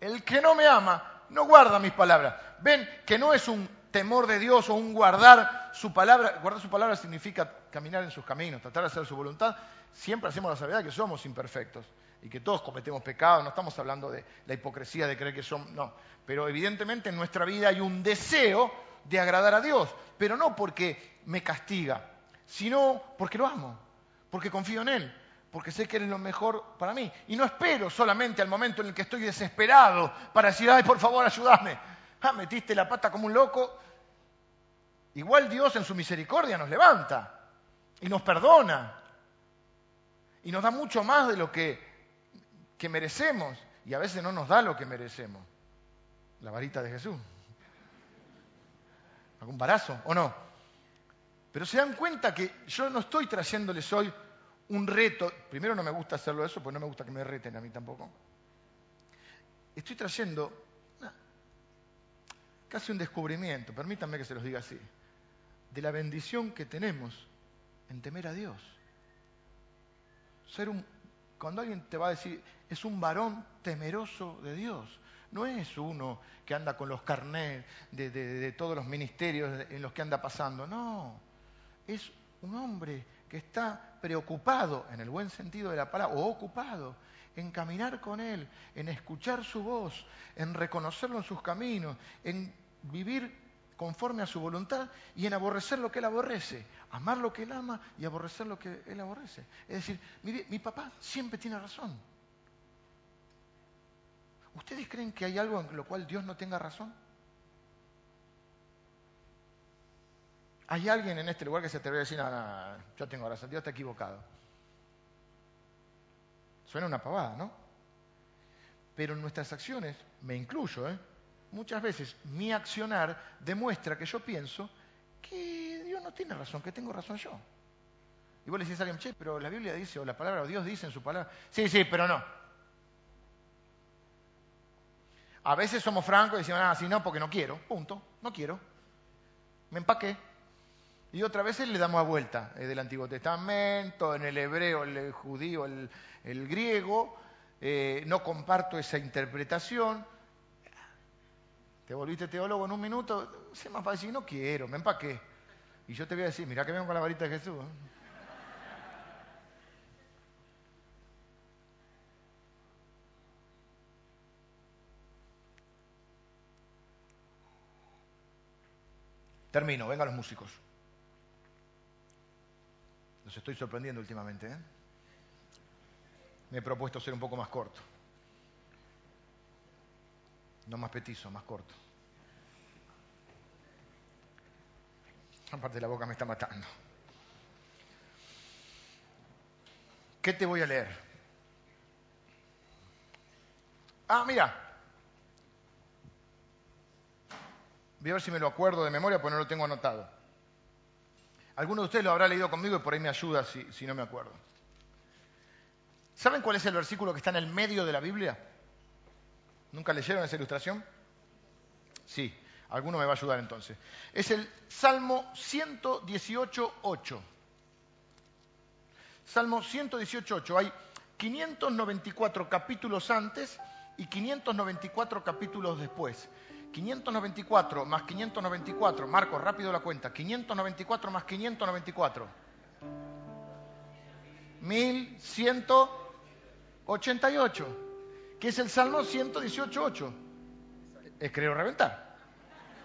El que no me ama, no guarda mis palabras. Ven que no es un temor de Dios o un guardar su palabra. Guardar su palabra significa caminar en sus caminos, tratar de hacer su voluntad. Siempre hacemos la sabiduría que somos imperfectos y que todos cometemos pecados. No estamos hablando de la hipocresía de creer que somos, no. Pero evidentemente en nuestra vida hay un deseo de agradar a Dios, pero no porque me castiga, sino porque lo amo, porque confío en Él, porque sé que Él es lo mejor para mí. Y no espero solamente al momento en el que estoy desesperado para decir, ay, por favor, ayúdame. Ah, metiste la pata como un loco. Igual Dios en su misericordia nos levanta y nos perdona y nos da mucho más de lo que, que merecemos y a veces no nos da lo que merecemos. La varita de Jesús. ¿Algún barazo o no? Pero se dan cuenta que yo no estoy trayéndoles hoy un reto. Primero no me gusta hacerlo eso, porque no me gusta que me reten a mí tampoco. Estoy trayendo casi un descubrimiento, permítanme que se los diga así, de la bendición que tenemos en temer a Dios. Ser un, cuando alguien te va a decir, es un varón temeroso de Dios, no es uno que anda con los carnés de, de todos los ministerios en los que anda pasando, no, es un hombre que está preocupado, en el buen sentido de la palabra, o ocupado, en caminar con Él, en escuchar su voz, en reconocerlo en sus caminos, en vivir conforme a su voluntad y en aborrecer lo que Él aborrece, amar lo que Él ama y aborrecer lo que Él aborrece. Es decir, mire, mi papá siempre tiene razón. ¿Ustedes creen que hay algo en lo cual Dios no tenga razón? ¿Hay alguien en este lugar que se atreve a decir, no, yo tengo razón, Dios está equivocado? Suena una pavada, ¿no? Pero en nuestras acciones, me incluyo, ¿eh? muchas veces mi accionar demuestra que yo pienso que Dios no tiene razón, que tengo razón yo. Y vos le decís a alguien, che, pero la Biblia dice, o la palabra, o Dios dice en su palabra, sí, sí, pero no. A veces somos francos y decimos, ah, sí, no, porque no quiero, punto, no quiero. Me empaqué. Y otra vez le damos a vuelta eh, del Antiguo Testamento, en el hebreo, el judío, el, griego. Eh, no comparto esa interpretación. Te volviste teólogo en un minuto, se más fácil, no quiero, me empaqué. Y yo te voy a decir, mira que vengo con la varita de Jesús. ¿eh? Termino, vengan los músicos. Los estoy sorprendiendo últimamente. ¿eh? Me he propuesto ser un poco más corto. No más petizo, más corto. Aparte la boca me está matando. ¿Qué te voy a leer? Ah, mira. Voy a ver si me lo acuerdo de memoria, porque no lo tengo anotado. Alguno de ustedes lo habrá leído conmigo y por ahí me ayuda si, no me acuerdo. ¿Saben cuál es el versículo que está en el medio de la Biblia? ¿Nunca leyeron esa ilustración? Sí, alguno me va a ayudar entonces. Es el Salmo 118.8. Salmo 118.8. Hay 594 capítulos antes y 594 capítulos después. 594 más 594, Marco, rápido la cuenta, 594 más 594. 1188, que es el Salmo 118.8. Es creo reventar.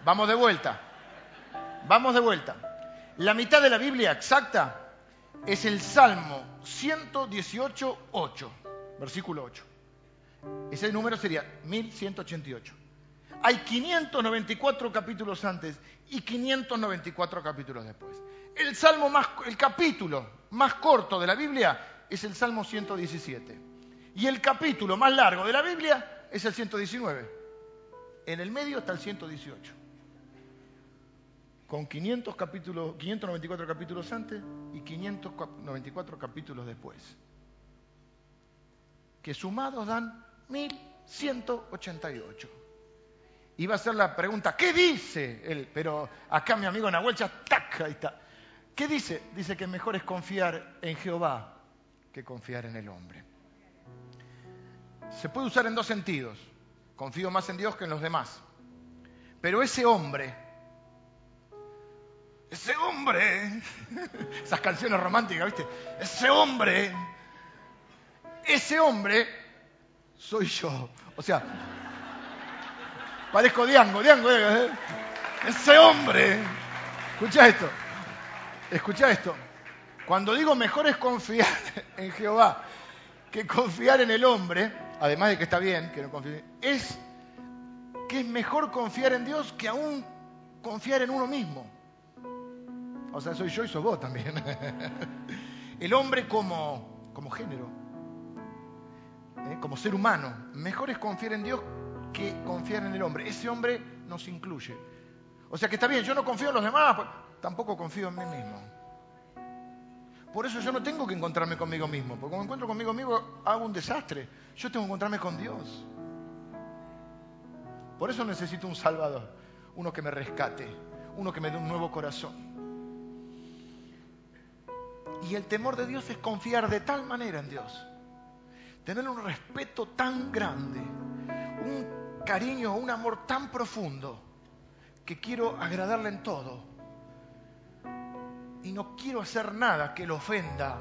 Vamos de vuelta. Vamos de vuelta. La mitad de la Biblia exacta es el Salmo 118.8, versículo 8. Ese número sería 1188. Hay 594 capítulos antes y 594 capítulos después. El salmo más, el capítulo más corto de la Biblia es el Salmo 117. Y el capítulo más largo de la Biblia es el 119. En el medio está el 118. Con 500 capítulos, 594 capítulos antes y 594 capítulos después. Que sumados dan 1188. Iba a ser la pregunta, ¿qué dice él? Pero acá mi amigo Nahuel ya, ¡tac! Ahí está. ¿Qué dice? Dice que mejor es confiar en Jehová que confiar en el hombre. Se puede usar en dos sentidos. Confío más en Dios que en los demás. Pero ese hombre, ese hombre, esas canciones románticas, ¿viste? Ese hombre, ese hombre soy yo. O sea, parezco Diango, Diango, ¿eh? ese hombre. Escucha esto, escucha esto. Cuando digo mejor es confiar en Jehová que confiar en el hombre, además de que está bien que no confíe, es que es mejor confiar en Dios que aún confiar en uno mismo. O sea, soy yo y sos vos también. El hombre como, como género, ¿eh? como ser humano, mejor es confiar en Dios que confiar en el hombre. Ese hombre nos incluye. O sea que está bien, yo no confío en los demás, pues, tampoco confío en mí mismo. Por eso yo no tengo que encontrarme conmigo mismo, porque cuando me encuentro conmigo mismo hago un desastre. Yo tengo que encontrarme con Dios. Por eso necesito un Salvador, uno que me rescate, uno que me dé un nuevo corazón. Y el temor de Dios es confiar de tal manera en Dios, tener un respeto tan grande, un cariño, un amor tan profundo, que quiero agradarle en todo y no quiero hacer nada que lo ofenda,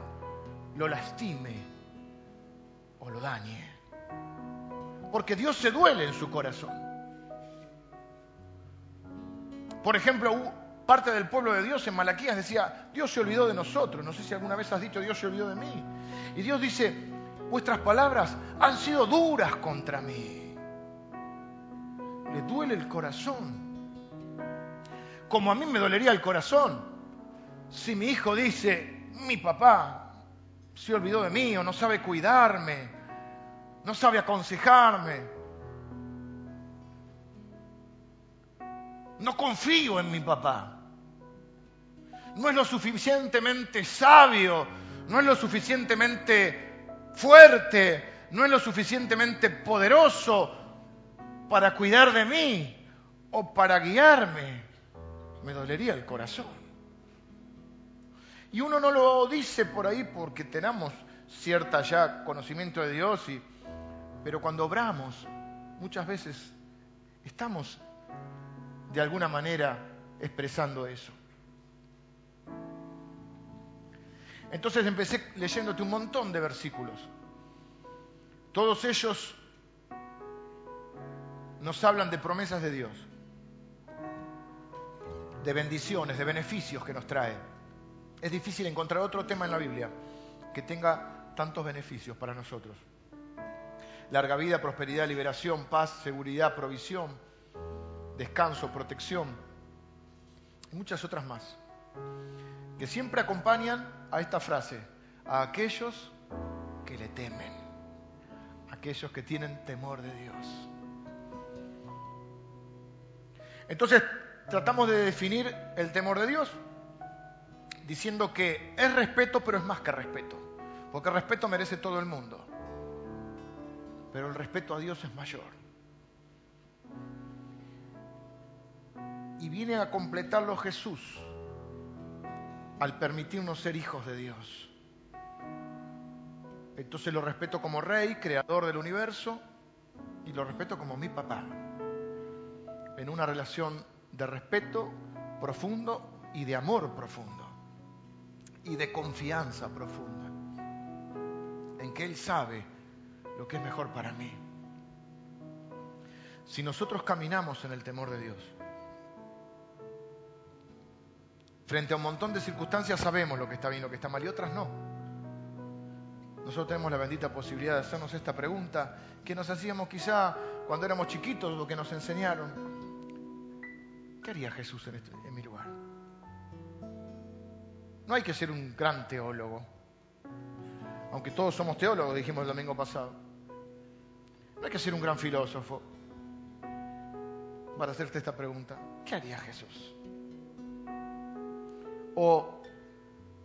lo lastime o lo dañe. Porque Dios se duele en su corazón. Por ejemplo, parte del pueblo de Dios en Malaquías decía, Dios se olvidó de nosotros. No sé si alguna vez has dicho, Dios se olvidó de mí. Y Dios dice, vuestras palabras han sido duras contra mí. Le duele el corazón. Como a mí me dolería el corazón si mi hijo dice, mi papá se olvidó de mí o no sabe cuidarme, no sabe aconsejarme, no confío en mi papá, no es lo suficientemente sabio, no es lo suficientemente fuerte, no es lo suficientemente poderoso para cuidar de mí o para guiarme, me dolería el corazón. Y uno no lo dice por ahí porque tenemos cierta ya conocimiento de Dios, y, pero cuando obramos, muchas veces estamos de alguna manera expresando eso. Entonces empecé leyéndote un montón de versículos. Todos ellos nos hablan de promesas de Dios, de bendiciones, de beneficios que nos trae es difícil encontrar otro tema en la Biblia que tenga tantos beneficios para nosotros. Larga vida, prosperidad, liberación, paz, seguridad, provisión, descanso, protección y muchas otras más, que siempre acompañan a esta frase, a aquellos que le temen, aquellos que tienen temor de Dios. Entonces, tratamos de definir el temor de Dios diciendo que es respeto, pero es más que respeto. Porque el respeto merece todo el mundo. Pero el respeto a Dios es mayor. Y viene a completarlo Jesús al permitirnos ser hijos de Dios. Entonces lo respeto como rey, creador del universo, y lo respeto como mi papá. En una relación de respeto profundo y de amor profundo. Y de confianza profunda. En que Él sabe lo que es mejor para mí. Si nosotros caminamos en el temor de Dios, frente a un montón de circunstancias sabemos lo que está bien lo que está mal y otras no. Nosotros tenemos la bendita posibilidad de hacernos esta pregunta que nos hacíamos quizá cuando éramos chiquitos o que nos enseñaron. ¿Qué haría Jesús en, este, en mi lugar? No hay que ser un gran teólogo, aunque todos somos teólogos, dijimos el domingo pasado. No hay que ser un gran filósofo para hacerte esta pregunta. ¿Qué haría Jesús? ¿O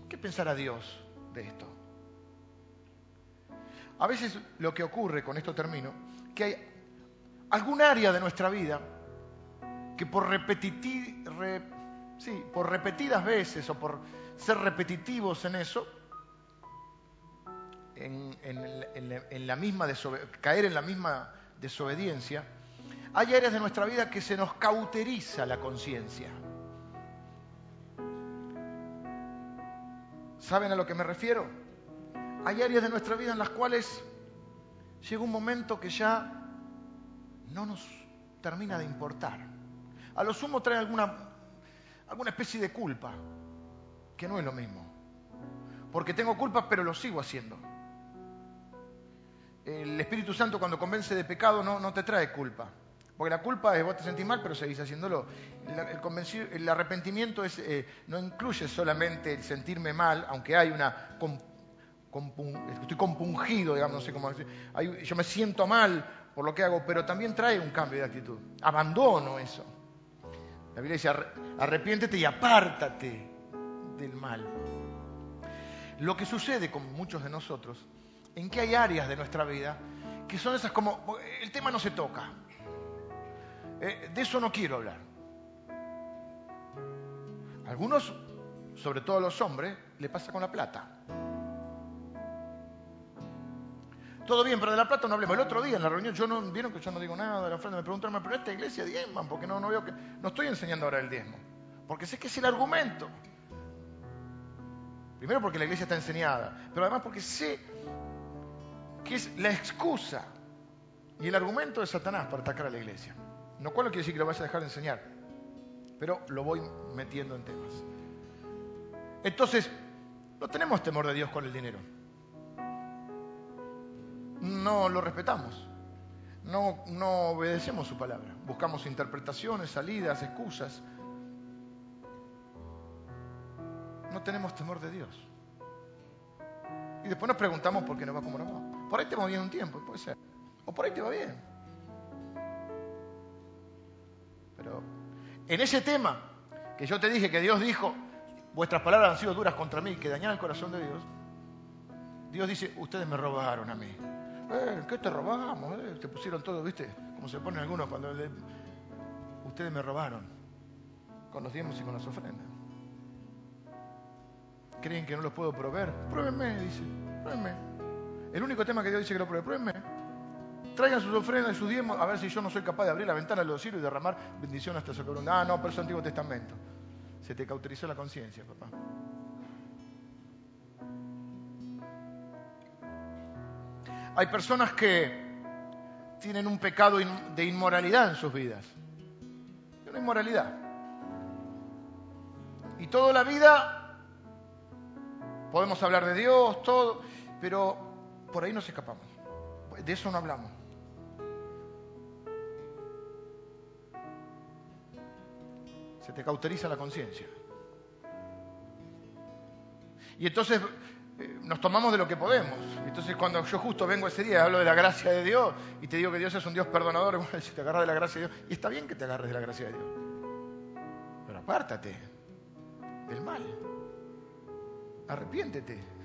qué pensará Dios de esto? A veces lo que ocurre, con esto termino, que hay algún área de nuestra vida que por, sí, por repetidas veces o por ser repetitivos en eso, en, la misma caer en la misma desobediencia, hay áreas de nuestra vida que se nos cauteriza la conciencia. ¿Saben a lo que me refiero? Hay áreas de nuestra vida en las cuales llega un momento que ya no nos termina de importar. A lo sumo trae alguna, alguna especie de culpa, que no es lo mismo. Porque tengo culpas, pero lo sigo haciendo. El Espíritu Santo cuando convence de pecado no, no te trae culpa. Porque la culpa es vos te sentís mal, pero seguís haciéndolo. El, arrepentimiento eh, no incluye solamente el sentirme mal, aunque hay una... estoy compungido, digamos, no sé cómo yo me siento mal por lo que hago, pero también trae un cambio de actitud. Abandono eso. La Biblia dice, arrepiéntete y apártate del mal. Lo que sucede con muchos de nosotros, en que hay áreas de nuestra vida que son esas como, el tema no se toca, eh, de eso no quiero hablar. algunos, sobre todo los hombres, le pasa con la plata. Todo bien, pero de la plata no hablemos. El otro día en la reunión, yo no, vieron que yo no digo nada de la frente, me preguntaron, pero esta iglesia diezman, porque no, no veo que, no estoy enseñando ahora el diezmo. Porque sé que es el argumento. Primero porque la iglesia está enseñada, pero además porque sé que es la excusa y el argumento de Satanás para atacar a la iglesia. No cual no quiere decir que lo vayas a dejar de enseñar, pero lo voy metiendo en temas. Entonces, no tenemos temor de Dios con el dinero. No lo respetamos. No, obedecemos su palabra. Buscamos interpretaciones, salidas, excusas. No tenemos temor de Dios. Y después nos preguntamos por qué no va como no va. Por ahí te va bien un tiempo, puede ser. O por ahí te va bien. Pero en ese tema que yo te dije que Dios dijo, vuestras palabras han sido duras contra mí, que dañaron el corazón de Dios, Dios dice, ustedes me robaron a mí. Eh, ¿Qué te robamos? Eh, te pusieron todo, ¿viste? Como se ponen algunos cuando ustedes me robaron con los diezmos y con las ofrendas. ¿Creen que no los puedo proveer? Pruébenme, dice, pruébenme. El único tema que Dios dice que lo pruebe, pruébenme. Traigan sus ofrendas y sus diezmos, a ver si yo no soy capaz de abrir la ventana de los cielos y derramar bendición hasta sobre un... Ah, no, pero es Antiguo Testamento. Se te cauterizó la conciencia, papá. Hay personas que tienen un pecado de inmoralidad en sus vidas. Una inmoralidad. Y toda la vida podemos hablar de Dios, todo, pero por ahí nos escapamos. De eso no hablamos. se te cauteriza la conciencia. Y entonces eh, nos tomamos de lo que podemos. Entonces cuando yo justo vengo ese día, hablo de la gracia de Dios y te digo que Dios es un Dios perdonador, bueno, si te agarras de la gracia de Dios, y está bien que te agarres de la gracia de Dios, pero apártate del mal, arrepiéntete.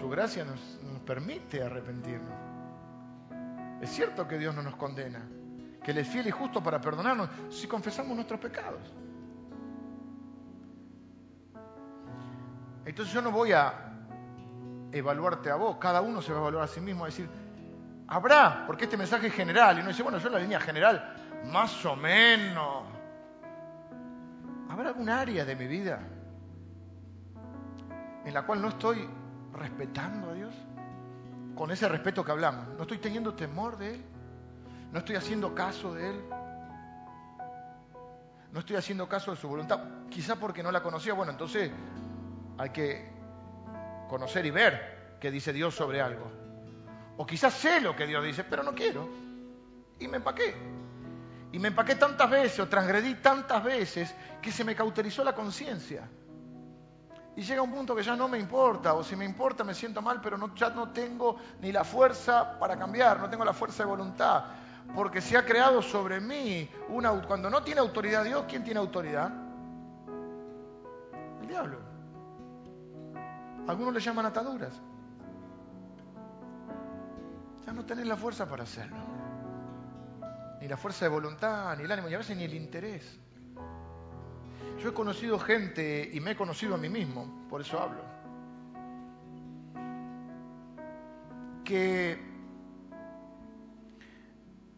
Su gracia nos permite arrepentirnos. Es cierto que Dios no nos condena, que Él es fiel y justo para perdonarnos si confesamos nuestros pecados. Entonces yo no voy a evaluarte a vos, cada uno se va a evaluar a sí mismo, a decir, habrá, porque este mensaje es general, y uno dice, bueno, yo en la línea general, más o menos. ¿Habrá algún área de mi vida en la cual no estoy respetando a Dios? Con ese respeto que hablamos. ¿No estoy teniendo temor de Él? ¿No estoy haciendo caso de Él? ¿No estoy haciendo caso de su voluntad? Quizá porque no la conocía. Bueno, entonces hay que conocer y ver qué dice Dios sobre algo. O quizás sé lo que Dios dice, pero no quiero. Y me empaqué. Y me empaqué tantas veces o transgredí tantas veces que se me cauterizó la conciencia. Y llega un punto que ya no me importa, o si me importa me siento mal, pero no, ya no tengo ni la fuerza para cambiar, no tengo la fuerza de voluntad. Porque se ha creado sobre mí una... Cuando no tiene autoridad Dios, ¿quién tiene autoridad? El diablo. Algunos le llaman ataduras. Ya no tenés la fuerza para hacerlo. Ni la fuerza de voluntad, ni el ánimo, y a veces ni el interés. Yo he conocido gente y me he conocido a mí mismo, por eso hablo, que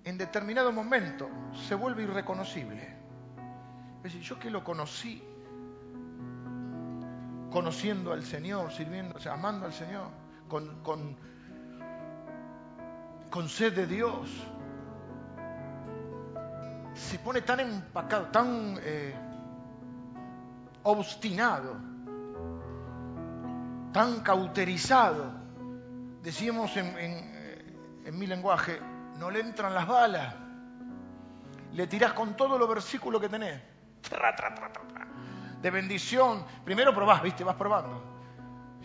en determinado momento se vuelve irreconocible. Es decir, yo que lo conocí conociendo al Señor, sirviendo, amando al Señor, con, sed de Dios, se pone tan empacado, tan eh, obstinado, tan cauterizado, decíamos en, en mi lenguaje, no le entran las balas, le tirás con todos los versículos que tenés, tra, tra, tra, de bendición. Primero probás, viste, vas probando.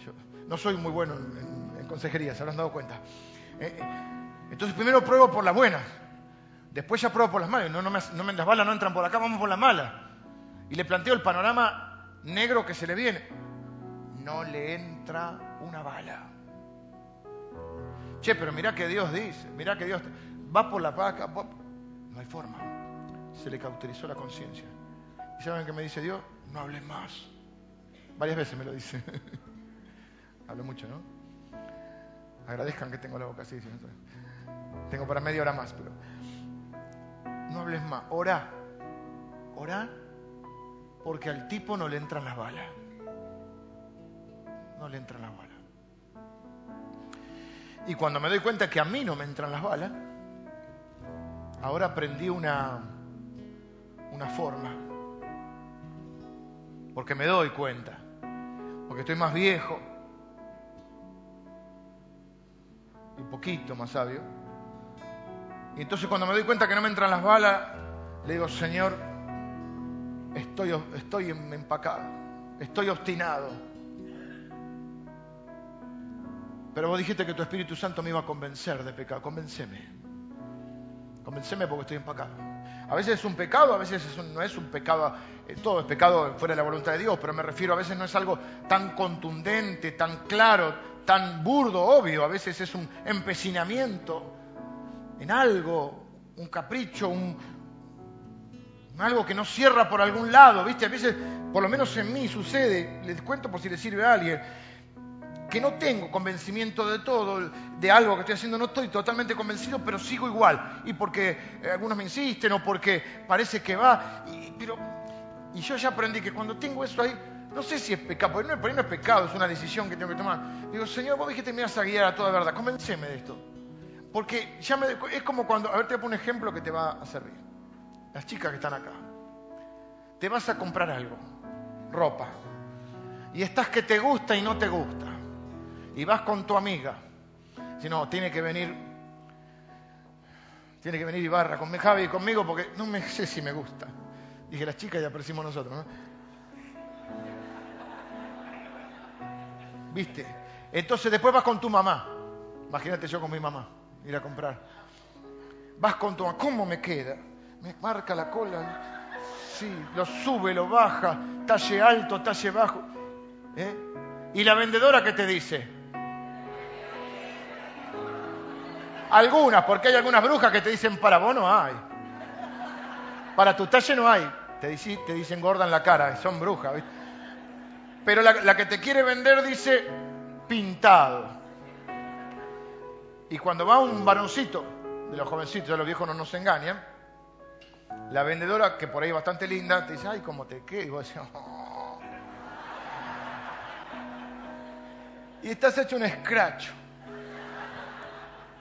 Yo no soy muy bueno en, en consejería, se habrán dado cuenta. Eh, entonces primero pruebo por las buenas, después ya pruebo por las malas. No, no, me, no me, las balas no entran por acá, vamos por las malas. Y le planteo el panorama negro que se le viene. No le entra una bala. Che, pero mirá que Dios dice, mirá que Dios... Va por la vaca, no hay forma. Se le cauterizó la conciencia. ¿Y saben qué me dice Dios? No hables más. Varias veces me lo dice. Hablo mucho, ¿no? Agradezcan que tengo la boca así. Tengo para media hora más, pero... No hables más. Orá. Orá porque al tipo no le entran las balas. No le entran las balas. Y cuando me doy cuenta que a mí no me entran las balas, ahora aprendí una, una forma. Porque me doy cuenta. Porque estoy más viejo. Y un poquito más sabio. Y entonces cuando me doy cuenta que no me entran las balas, le digo, Señor, estoy, estoy empacado, estoy obstinado. Pero vos dijiste que tu Espíritu Santo me iba a convencer de pecado. Convenceme. Convenceme porque estoy empacado. A veces es un pecado, a veces no es un pecado, eh, todo es pecado fuera de la voluntad de Dios, pero me refiero, a veces no es algo tan contundente, tan claro, tan burdo, obvio, a veces es un empecinamiento en algo, un capricho, un, algo que no cierra por algún lado, ¿viste? A veces, por lo menos en mí sucede, les cuento por si le sirve a alguien, que no tengo convencimiento de todo, de algo que estoy haciendo, no estoy totalmente convencido, pero sigo igual. Y porque eh, algunos me insisten o porque parece que va. Y, pero, y yo ya aprendí que cuando tengo eso ahí, no sé si es pecado, porque no, por ahí no es pecado, es una decisión que tengo que tomar. Digo, Señor, vos dijiste que me ibas a guiar a toda verdad, convenceme de esto. Porque ya me, es como cuando, a ver, te pongo un ejemplo que te va a servir. Las chicas que están acá. Te vas a comprar algo, ropa, y estás que te gusta y no te gusta y vas con tu amiga. Si no, tiene que venir, tiene que venir Ibarra con Javi conmigo porque no me sé si me gusta. Dije, las chicas ya aparecimos nosotros, ¿no? ¿Viste? Entonces después vas con tu mamá. Imagínate yo con mi mamá, ir a comprar. Vas con tu mamá, ¿cómo me queda? Me marca la cola. Sí, lo sube, lo baja, talle alto, talle bajo. ¿Eh? Y la vendedora que te dice, Algunas, porque hay algunas brujas que te dicen, para vos no hay. Para tu talle no hay. Te, dicen, gorda en la cara, son brujas. Pero la, que te quiere vender dice pintado. Y cuando va un varoncito, de los jovencitos, ya los viejos no nos engañan, la vendedora, que por ahí es bastante linda, te dice, ay, ¿cómo te qué? Y vos decís, oh. Y estás hecho un escracho.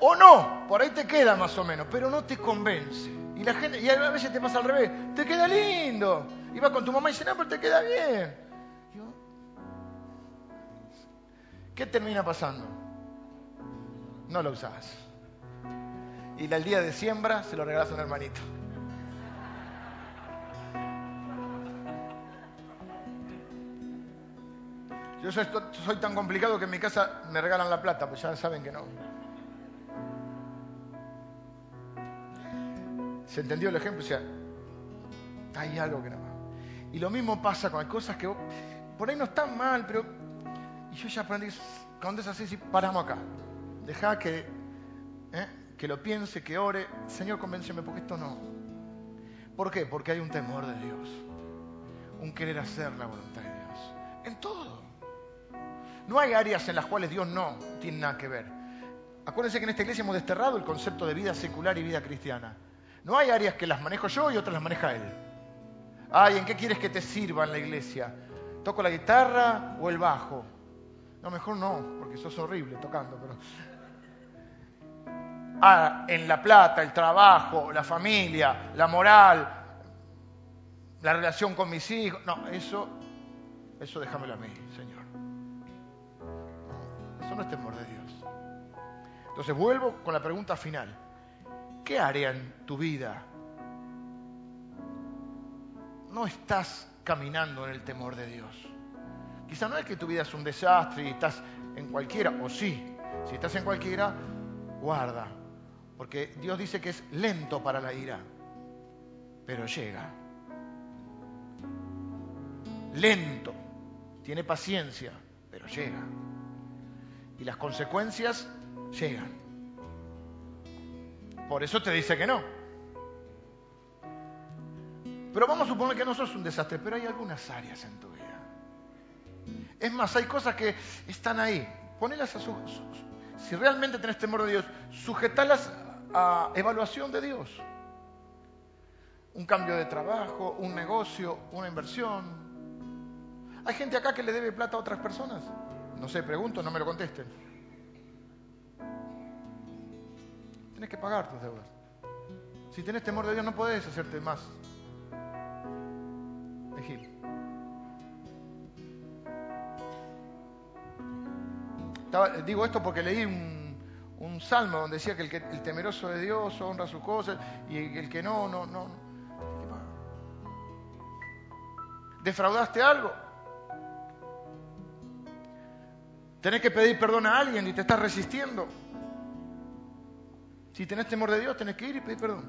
O no, por ahí te queda más o menos, pero no te convence. Y la gente, y a veces te pasa al revés, te queda lindo. Y vas con tu mamá y dice, no, pero te queda bien. ¿Qué termina pasando? No lo usás. Y el día de siembra se lo regalas a un hermanito. Yo soy, soy, tan complicado que en mi casa me regalan la plata, pues ya saben que no. ¿Se entendió el ejemplo? O sea, hay algo que no va. Y lo mismo pasa con cosas que por ahí no están mal, pero. Y yo ya aprendí, cuando es así, paramos acá. Deja que, ¿eh? que lo piense, que ore. Señor, convénceme, porque esto no. ¿Por qué? Porque hay un temor de Dios. Un querer hacer la voluntad de Dios. En todo. No hay áreas en las cuales Dios no tiene nada que ver. Acuérdense que en esta iglesia hemos desterrado el concepto de vida secular y vida cristiana. No hay áreas que las manejo yo y otras las maneja Él. Ay, ¿en qué quieres que te sirva en la iglesia? ¿Toco la guitarra o el bajo? No, mejor no, porque sos horrible tocando, pero... Ah, en la plata, el trabajo, la familia, la moral, la relación con mis hijos. No, eso, eso déjamelo a mí, Señor. eso no es temor de Dios. Entonces vuelvo con la pregunta final. ¿Qué área en tu vida no estás caminando en el temor de Dios? Quizá no es que tu vida es un desastre y estás en cualquiera, o sí, si estás en cualquiera, guarda, porque Dios dice que es lento para la ira, pero llega. Lento, tiene paciencia, pero llega. Y las consecuencias llegan. Por eso te dice que no. Pero vamos a suponer que no sos un desastre, pero hay algunas áreas en tu vida. Es más, hay cosas que están ahí. Ponelas a su, si realmente tenés temor de Dios, sujetalas a evaluación de Dios. Un cambio de trabajo, un negocio, una inversión. Hay gente acá que le debe plata a otras personas. No sé, pregunto, no me lo contesten. Tienes que pagar tus deudas. Si tienes temor de Dios no podés hacerte más digo esto porque leí un, salmo donde decía que el, temeroso de Dios honra sus cosas y el que no, no, no. ¿Defraudaste algo? Tenés que pedir perdón a alguien y te estás resistiendo. Si tenés temor de Dios, tenés que ir y pedir perdón.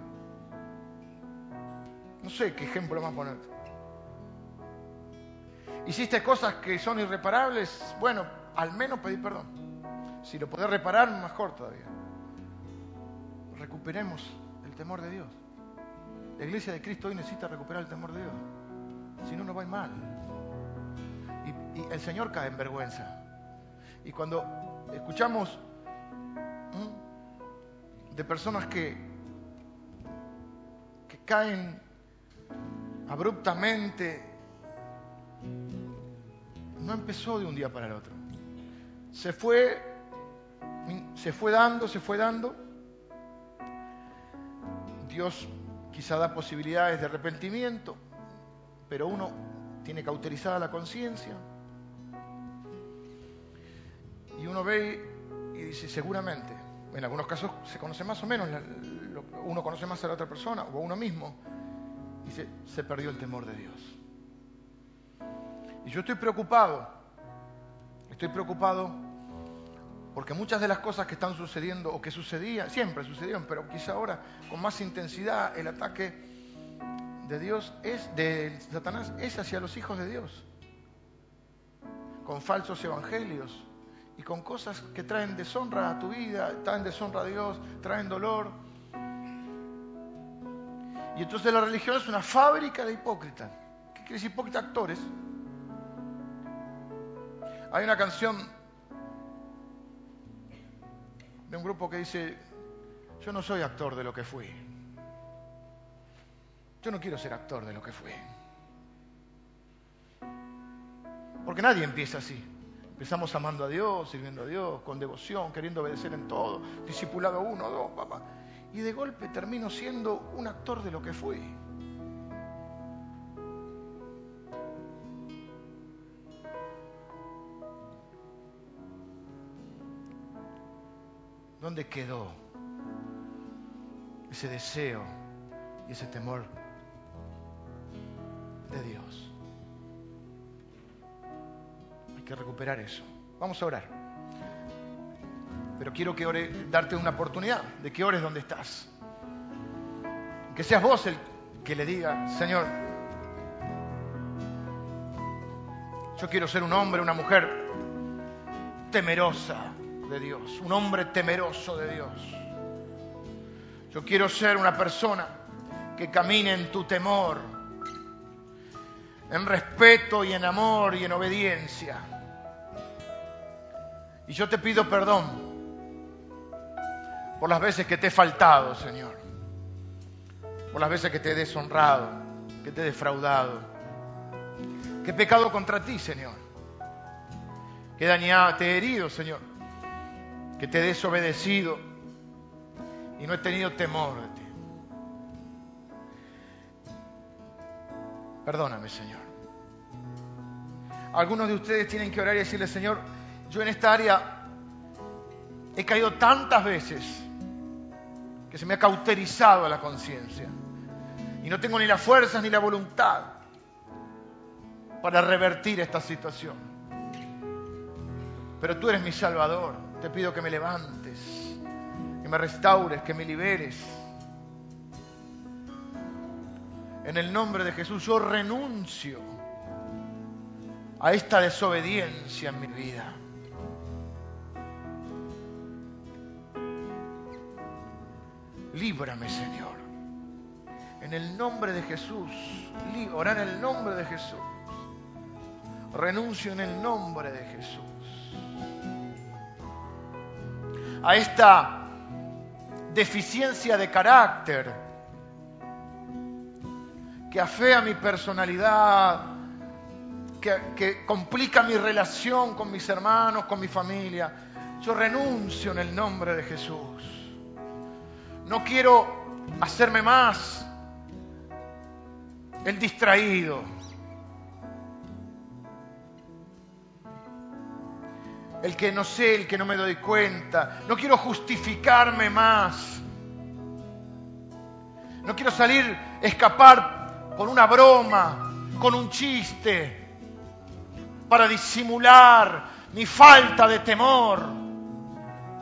No sé qué ejemplo más poner. Hiciste cosas que son irreparables, bueno, al menos pedir perdón. Si lo podés reparar, mejor todavía. Recuperemos el temor de Dios. La iglesia de Cristo hoy necesita recuperar el temor de Dios. Si no, no va mal. Y el Señor cae en vergüenza. Y cuando escuchamos de personas que, que caen abruptamente. No empezó de un día para el otro. Se fue, se fue dando, se fue dando. Dios quizá da posibilidades de arrepentimiento, pero uno tiene cauterizada la conciencia. Y uno ve y dice, seguramente, en algunos casos se conoce más o menos, uno conoce más a la otra persona o a uno mismo, y se, perdió el temor de Dios. Y yo estoy preocupado, estoy preocupado porque muchas de las cosas que están sucediendo o que sucedían, siempre sucedieron, pero quizá ahora con más intensidad el ataque de Dios es, de Satanás, es hacia los hijos de Dios, con falsos evangelios y con cosas que traen deshonra a tu vida, traen deshonra a Dios, traen dolor. Y entonces la religión es una fábrica de hipócritas. ¿Qué quiere decir hipócrita? Actores. Hay una canción de un grupo que dice, yo no soy actor de lo que fui. Yo no quiero ser actor de lo que fui. Porque nadie empieza así. Empezamos amando a Dios, sirviendo a Dios, con devoción, queriendo obedecer en todo, discipulado uno, dos, papá. Y de golpe termino siendo un actor de lo que fui. ¿Dónde quedó ese deseo y ese temor de Dios? Que recuperar eso. Vamos a orar. Pero quiero que ore, darte una oportunidad de que ores donde estás. Que seas vos el que le diga, Señor, yo quiero ser un hombre, una mujer temerosa de Dios, un hombre temeroso de Dios. Yo quiero ser una persona que camine en tu temor, en respeto y en amor y en obediencia. Y yo te pido perdón por las veces que te he faltado, Señor. Por las veces que te he deshonrado, que te he defraudado. Que he pecado contra ti, Señor. Que he dañado, te he herido, Señor. Que te he desobedecido y no he tenido temor de ti. Perdóname, Señor. Algunos de ustedes tienen que orar y decirle, Señor, yo en esta área he caído tantas veces que se me ha cauterizado la conciencia. Y no tengo ni las fuerzas ni la voluntad para revertir esta situación. Pero tú eres mi Salvador. Te pido que me levantes, que me restaures, que me liberes. En el nombre de Jesús yo renuncio a esta desobediencia en mi vida. Líbrame, Señor. En el nombre de Jesús, orar en el nombre de Jesús. Renuncio en el nombre de Jesús. A esta deficiencia de carácter que afea mi personalidad, que, que, complica mi relación con mis hermanos, con mi familia. Yo renuncio en el nombre de Jesús. No quiero hacerme más el distraído. El que no sé, el que no me doy cuenta. No quiero justificarme más. No quiero salir, escapar con una broma, con un chiste, para disimular mi falta de temor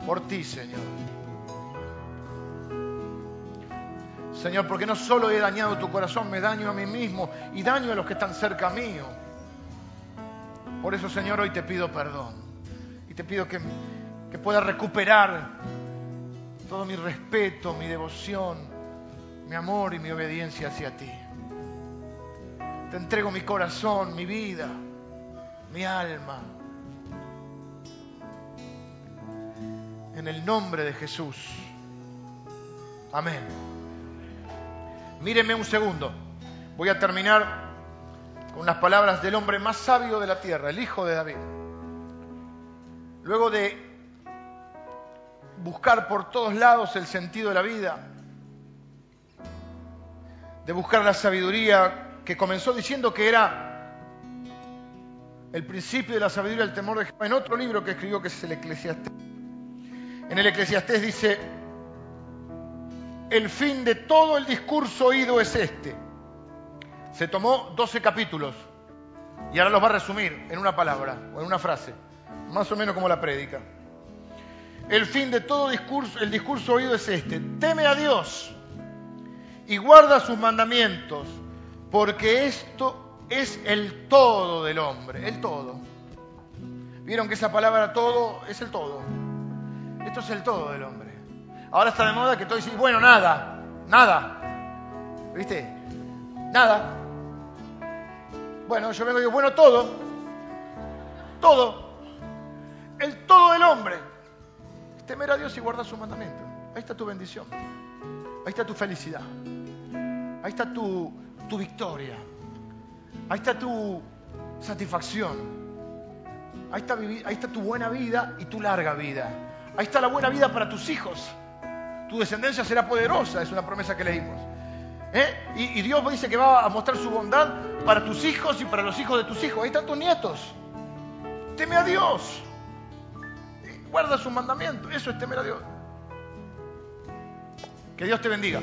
por ti, Señor. Señor, porque no solo he dañado tu corazón, me daño a mí mismo y daño a los que están cerca mío. Por eso, Señor, hoy te pido perdón y te pido que, que pueda recuperar todo mi respeto, mi devoción, mi amor y mi obediencia hacia ti. Te entrego mi corazón, mi vida, mi alma. En el nombre de Jesús. Amén. Míreme un segundo. Voy a terminar con las palabras del hombre más sabio de la tierra, el hijo de David. Luego de buscar por todos lados el sentido de la vida, de buscar la sabiduría que comenzó diciendo que era el principio de la sabiduría, el temor de Jehová, en otro libro que escribió que es el Eclesiastés. En el Eclesiastés dice, el fin de todo el discurso oído es este. Se tomó 12 capítulos y ahora los va a resumir en una palabra o en una frase, más o menos como la prédica. El fin de todo discurso, el discurso oído es este. Teme a Dios y guarda sus mandamientos, porque esto es el todo del hombre, el todo. Vieron que esa palabra todo es el todo. Esto es el todo del hombre. Ahora está de moda que todo dice, bueno, nada, nada. ¿Viste? Nada. Bueno, yo vengo y digo, bueno, todo. Todo. El todo del hombre. Temer a Dios y guardar su mandamiento. Ahí está tu bendición. Ahí está tu felicidad. Ahí está tu, tu victoria. Ahí está tu satisfacción. Ahí está, ahí está tu buena vida y tu larga vida. Ahí está la buena vida para tus hijos. Tu descendencia será poderosa, es una promesa que leímos. ¿Eh? Y, y, Dios dice que va a mostrar su bondad para tus hijos y para los hijos de tus hijos. Ahí están tus nietos. Teme a Dios. Guarda su mandamiento. Eso es temer a Dios. Que Dios te bendiga.